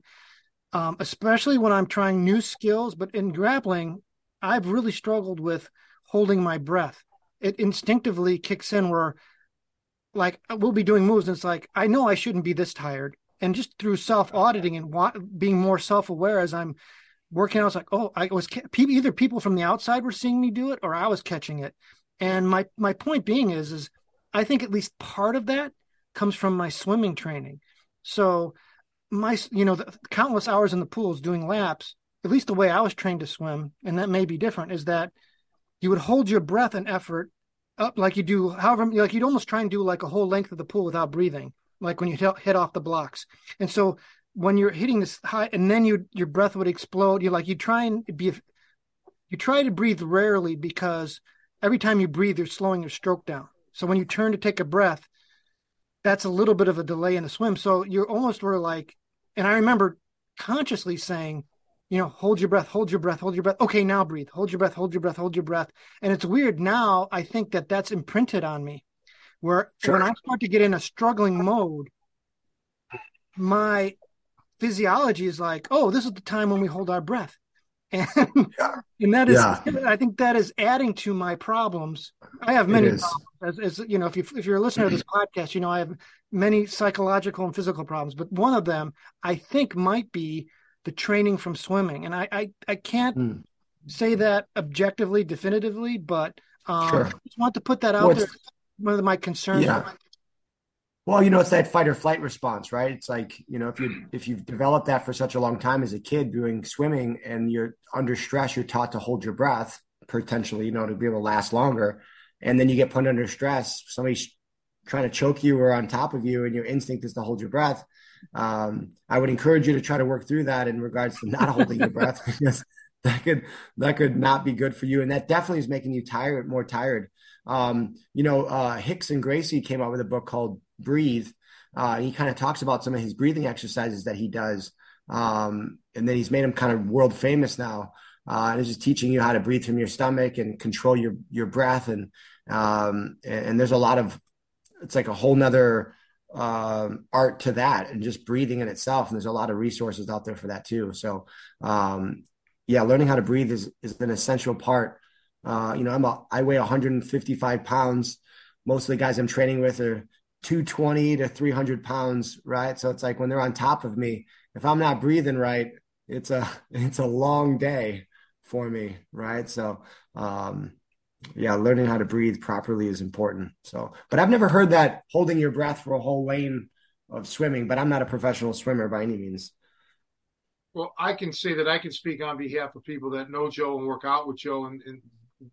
um, especially when I'm trying new skills. But in grappling, I've really struggled with holding my breath. It instinctively kicks in where, like, we'll be doing moves, and it's like I know I shouldn't be this tired, and just through self auditing and wa- being more self aware as I'm working, I was like, oh, I was either people from the outside were seeing me do it, or I was catching it. And my my point being is is I think at least part of that comes from my swimming training. So my you know the countless hours in the pools doing laps, at least the way I was trained to swim, and that may be different, is that you would hold your breath and effort up like you do however like you'd almost try and do like a whole length of the pool without breathing like when you hit off the blocks and so when you're hitting this high and then you your breath would explode you like you try and be you try to breathe rarely because every time you breathe you're slowing your stroke down so when you turn to take a breath, that's a little bit of a delay in the swim. So you almost were like, and I remember consciously saying, you know, hold your breath, hold your breath, hold your breath. Okay, now breathe. Hold your breath, hold your breath, hold your breath. And it's weird now. I think that that's imprinted on me, where sure. when I start to get in a struggling mode, my physiology is like, oh, this is the time when we hold our breath and yeah. <laughs> and that is yeah. I think that is adding to my problems. I have many problems. As, as, you know, if you if you're a listener to this podcast, you know I have many psychological and physical problems, but one of them I think might be the training from swimming, and I I, I can't mm. say that objectively, definitively, but um, sure. I just want to put that out there. One of my concerns. Yeah. Well, you know, it's that fight or flight response, right? It's like, you know, if you if you've developed that for such a long time as a kid doing swimming and you're under stress, you're taught to hold your breath potentially, you know, to be able to last longer. And then you get put under stress, somebody's trying to choke you or on top of you, and your instinct is to hold your breath. Um, I would encourage you to try to work through that in regards to not holding your breath <laughs> because that could that could not be good for you. And that definitely is making you tired, more tired. Um, you know, uh, Rickson Gracie came out with a book called Breathe. Uh, he kind of talks about some of his breathing exercises that he does. Um, and then he's made him kind of world famous now. Uh, and he's just teaching you how to breathe from your stomach and control your, your breath. And, um, and, and there's a lot of, it's like a whole nother, um, art to that and just breathing in itself. And there's a lot of resources out there for that too. So, um, yeah, learning how to breathe is, is an essential part uh, you know, I'm a, I weigh 155 pounds. Most of the guys I'm training with are 220 to 300 pounds, right? So it's like when they're on top of me, if I'm not breathing right, it's a <laughs> it's a long day for me, right? So, um, yeah, learning how to breathe properly is important. So, but I've never heard that holding your breath for a whole lane of swimming. But I'm not a professional swimmer by any means. Well, I can say that I can speak on behalf of people that know Joe and work out with Joe, and, and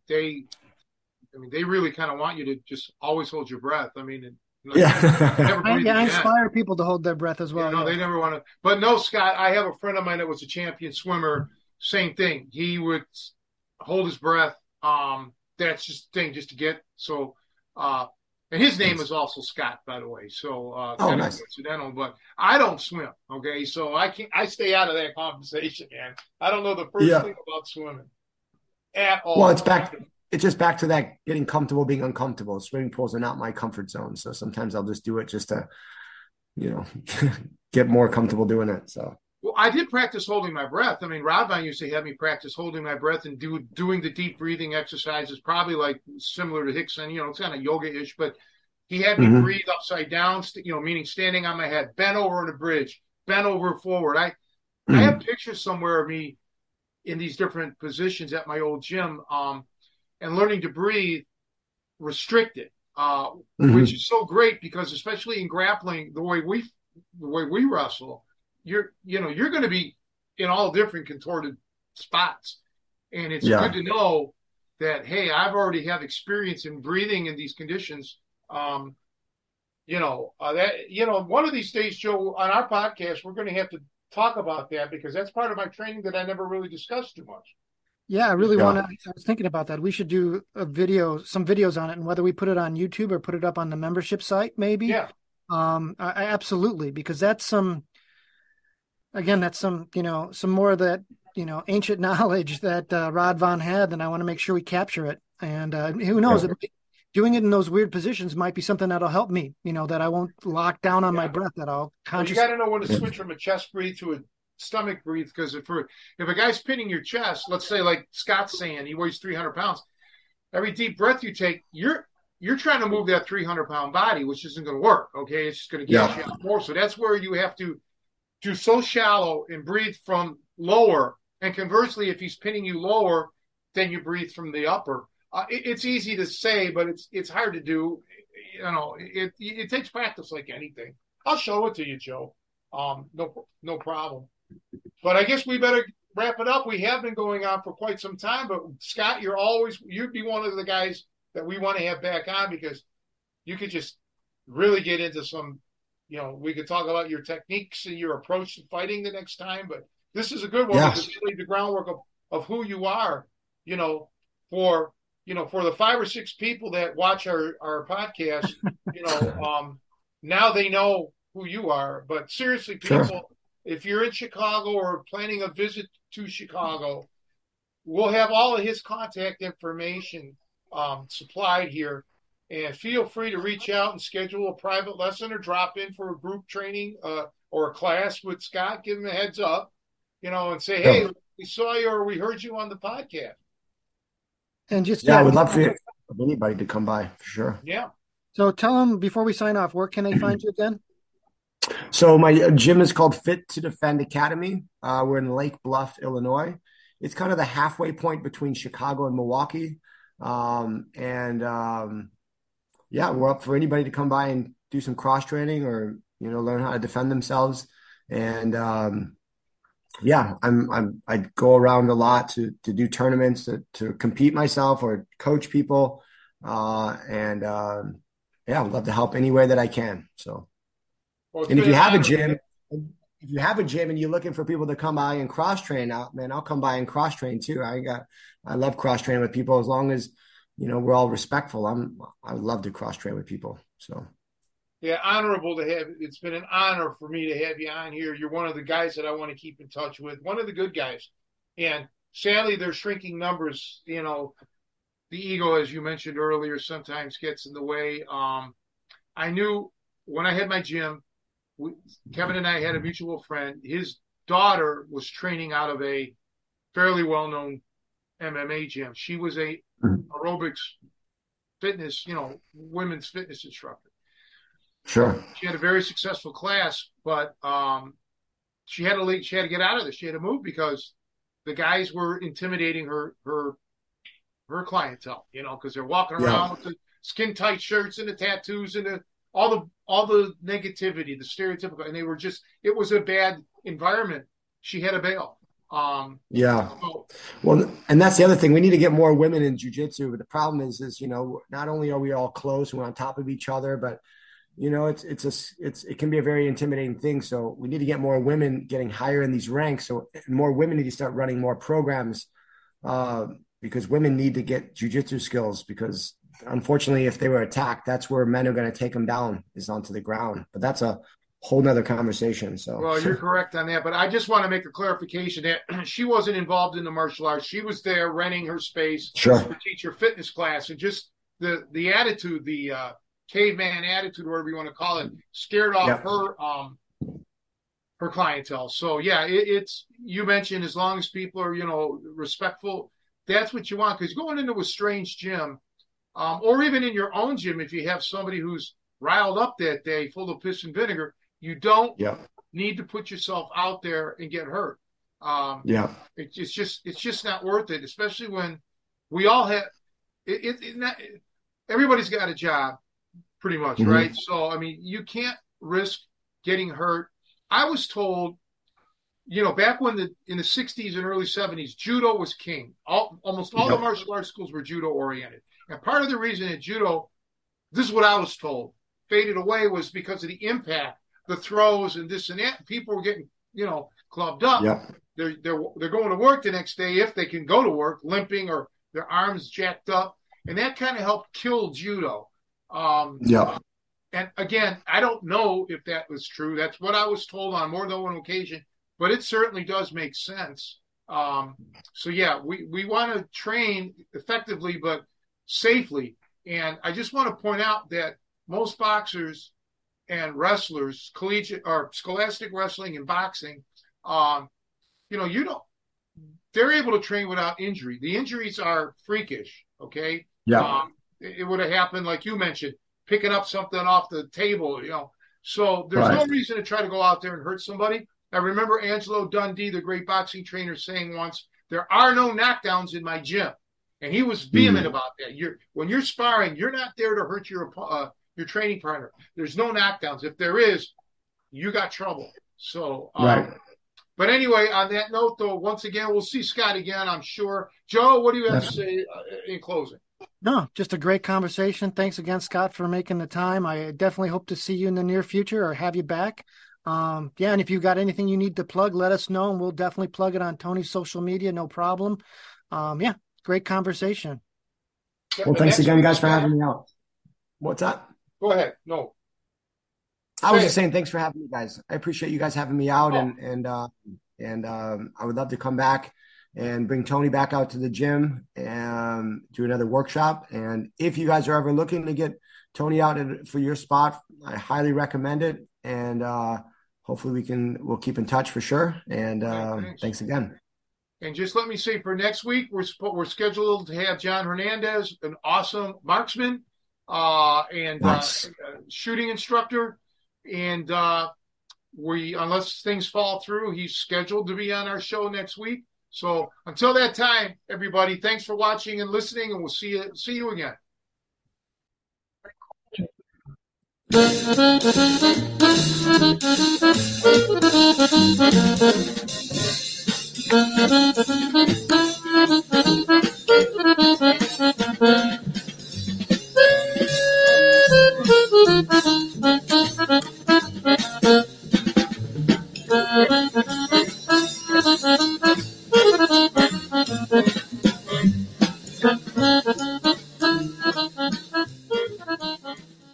they, I mean, they really kind of want you to just always hold your breath. I mean, yeah, I, yeah, I inspire people to hold their breath as well. no, yeah. they never want to. But no, Scott, I have a friend of mine that was a champion swimmer. Same thing. He would hold his breath. Um, that's just the thing, just to get so. Uh, and his name is also Scott, by the way. So uh, oh, nice. coincidental, but I don't swim. Okay, so I can't. I stay out of that <laughs> conversation, man. I don't know the first yeah. thing about swimming at all. Well, it's back. It's just back to that getting comfortable being uncomfortable. Swimming pools are not my comfort zone, so sometimes I'll just do it just to, you know, <laughs> get more comfortable doing it. So. Well, I did practice holding my breath. I mean, Rodvine used to have me practice holding my breath and do doing the deep breathing exercises, probably like similar to Rickson. You know, it's kind of yoga-ish, but he had me mm-hmm. breathe upside down. You know, meaning standing on my head, bent over on a bridge, bent over forward. I mm-hmm. I have pictures somewhere of me in these different positions at my old gym um, and learning to breathe restricted, uh, mm-hmm. which is so great because especially in grappling, the way we the way we wrestle, you're you know you're going to be in all different contorted spots, and it's yeah. good to know that hey, I've already have experience in breathing in these conditions. Um, you know uh, that you know one of these days, Joe, on our podcast, we're going to have to talk about that because that's part of my training that I never really discussed too much. Yeah, I really yeah. want to. I was thinking about that. We should do a video, some videos on it, and whether we put it on YouTube or put it up on the membership site, maybe. Yeah. Um, I, I absolutely because that's some. Again, that's some you know some more of that you know ancient <laughs> knowledge that uh, Rod Von had, and I want to make sure we capture it. And uh, who knows, yeah. it, doing it in those weird positions might be something that'll help me. You know, that I won't lock down on yeah. my breath. That I'll consciously. Well, you got to know when to switch from a chest breathe to a stomach breathe because if for if a guy's pinning your chest, let's say like Scott's saying he weighs 300 pounds, every deep breath you take, you're you're trying to move that 300 pound body, which isn't going to work. Okay, it's just going to get yeah. you more. So that's where you have to do so shallow and breathe from lower. And conversely, if he's pinning you lower, then you breathe from the upper. Uh, it, it's easy to say, but it's it's hard to do. You know, it it takes practice like anything. I'll show it to you, Joe. Um, no no problem. But I guess we better wrap it up. We have been going on for quite some time, but Scott, you're always you'd be one of the guys that we want to have back on because you could just really get into some you know, we could talk about your techniques and your approach to fighting the next time, but this is a good one yes. because laid the groundwork of, of who you are, you know, for you know, for the five or six people that watch our, our podcast, <laughs> you know, um, now they know who you are. But seriously, people, sure if you're in Chicago or planning a visit to Chicago, we'll have all of his contact information um, supplied here. And feel free to reach out and schedule a private lesson or drop in for a group training uh, or a class with Scott. Give him a heads up, you know, and say, hey, we saw you or we heard you on the podcast. And just yeah, I would love for anybody to come by for sure. Yeah. So tell them before we sign off, where can they find you again? So my gym is called Fit to Defend Academy. Uh, we're in Lake Bluff, Illinois. It's kind of the halfway point between Chicago and Milwaukee. Um, and um, yeah, we're up for anybody to come by and do some cross training or you know learn how to defend themselves. And um, yeah, I'm I'm I go around a lot to to do tournaments to to compete myself or coach people. Uh, and um, yeah, I'd love to help any way that I can. So. Well, and if you have a gym, if you have a gym and you're looking for people to come by and cross train out, man, I'll come by and cross train too. I got, I love cross training with people as long as, you know, we're all respectful. I'm, I love to cross train with people. So. Yeah, honorable to have. It's been an honor for me to have you on here. You're one of the guys that I want to keep in touch with. One of the good guys, and sadly, they're shrinking numbers. You know, the ego, as you mentioned earlier, sometimes gets in the way. Um, I knew when I had my gym, we, Kevin and I had a mutual friend. His daughter was training out of a fairly well-known MMA gym. She was a mm-hmm. aerobics fitness, you know, women's fitness instructor. Sure. She had a very successful class, but um, she had to leave, she had to get out of this. She had to move because the guys were intimidating her her her clientele, you know, because they're walking around yeah. with the skin tight shirts and the tattoos and the all the all the negativity, the stereotypical, and they were just it was a bad environment. She had a bail. Um, yeah. So, well, and that's the other thing. We need to get more women in jujitsu. But the problem is, is you know, not only are we all close we're on top of each other, but you know, it's it's a it's it can be a very intimidating thing. So we need to get more women getting higher in these ranks. So more women need to start running more programs uh, because women need to get jujitsu skills because unfortunately, if they were attacked, that's where men are going to take them down is onto the ground. But that's a whole nother conversation. So, well, you're correct on that. But I just want to make a clarification that <clears throat> she wasn't involved in the martial arts. She was there renting her space sure. to teach her fitness class, and just the the attitude, the uh, caveman attitude, whatever you want to call it, scared off yep. her um her clientele. So yeah, it, it's you mentioned as long as people are you know respectful, that's what you want because going into a strange gym um, or even in your own gym, if you have somebody who's riled up that day, full of piss and vinegar, you don't yeah. need to put yourself out there and get hurt. Um, yeah, it, it's just it's just not worth it, especially when we all have it. it, it not, everybody's got a job, pretty much, mm-hmm. right? So I mean, you can't risk getting hurt. I was told you know, back when the in the '60s and early '70s, judo was king. All, almost all yep. the martial arts schools were judo oriented. And part of the reason that judo, this is what I was told, faded away was because of the impact, the throws and this and that. People were getting you know, clubbed up. Yeah. They're they're they're going to work the next day if they can go to work, limping or their arms jacked up, and that kind of helped kill judo. Um, Yeah. and again, I don't know if that was true. That's what I was told on more than one occasion, but it certainly does make sense. Um, so yeah, we, we want to train effectively, but safely. And I just want to point out that most boxers and wrestlers, collegiate or scholastic wrestling and boxing, um, you know, you don't, they're able to train without injury. The injuries are freakish. Okay. Yeah. Um, it, it would have happened, like you mentioned, picking up something off the table, you know. So there's Right. no reason to try to go out there and hurt somebody. I remember Angelo Dundee, the great boxing trainer, saying once, "There are no knockdowns in my gym," and he was vehement about that. You're when you're sparring, you're not there to hurt your uh, your training partner. There's no knockdowns. If there is, you got trouble. So, um, Right. But anyway, on that note, though, once again, we'll see Scott again, I'm sure. Joe, what do you have to say uh, in closing? No, just a great conversation. Thanks again, Scott, for making the time. I definitely hope to see you in the near future or have you back. Um, yeah, and if you've got anything you need to plug, let us know, and we'll definitely plug it on Tony's social media. No problem. Um, yeah, great conversation. Well, thanks again, guys, for having me out. What's that? Go ahead. No. I was Say just saying, thanks for having me, guys. I appreciate you guys having me out, Oh. and and uh, and um, I would love to come back and bring Tony back out to the gym and do another workshop. And if you guys are ever looking to get Tony out for your spot, I highly recommend it. And uh, hopefully, we can we'll keep in touch for sure. And uh, thanks. thanks again. And just let me say for next week, we're we're scheduled to have John Hernandez, an awesome marksman uh, and Nice. uh, uh, shooting instructor. And uh, we, unless things fall through, he's scheduled to be on our show next week. So until that time, everybody, thanks for watching and listening, and we'll see you see you again. Thank you. Thank you.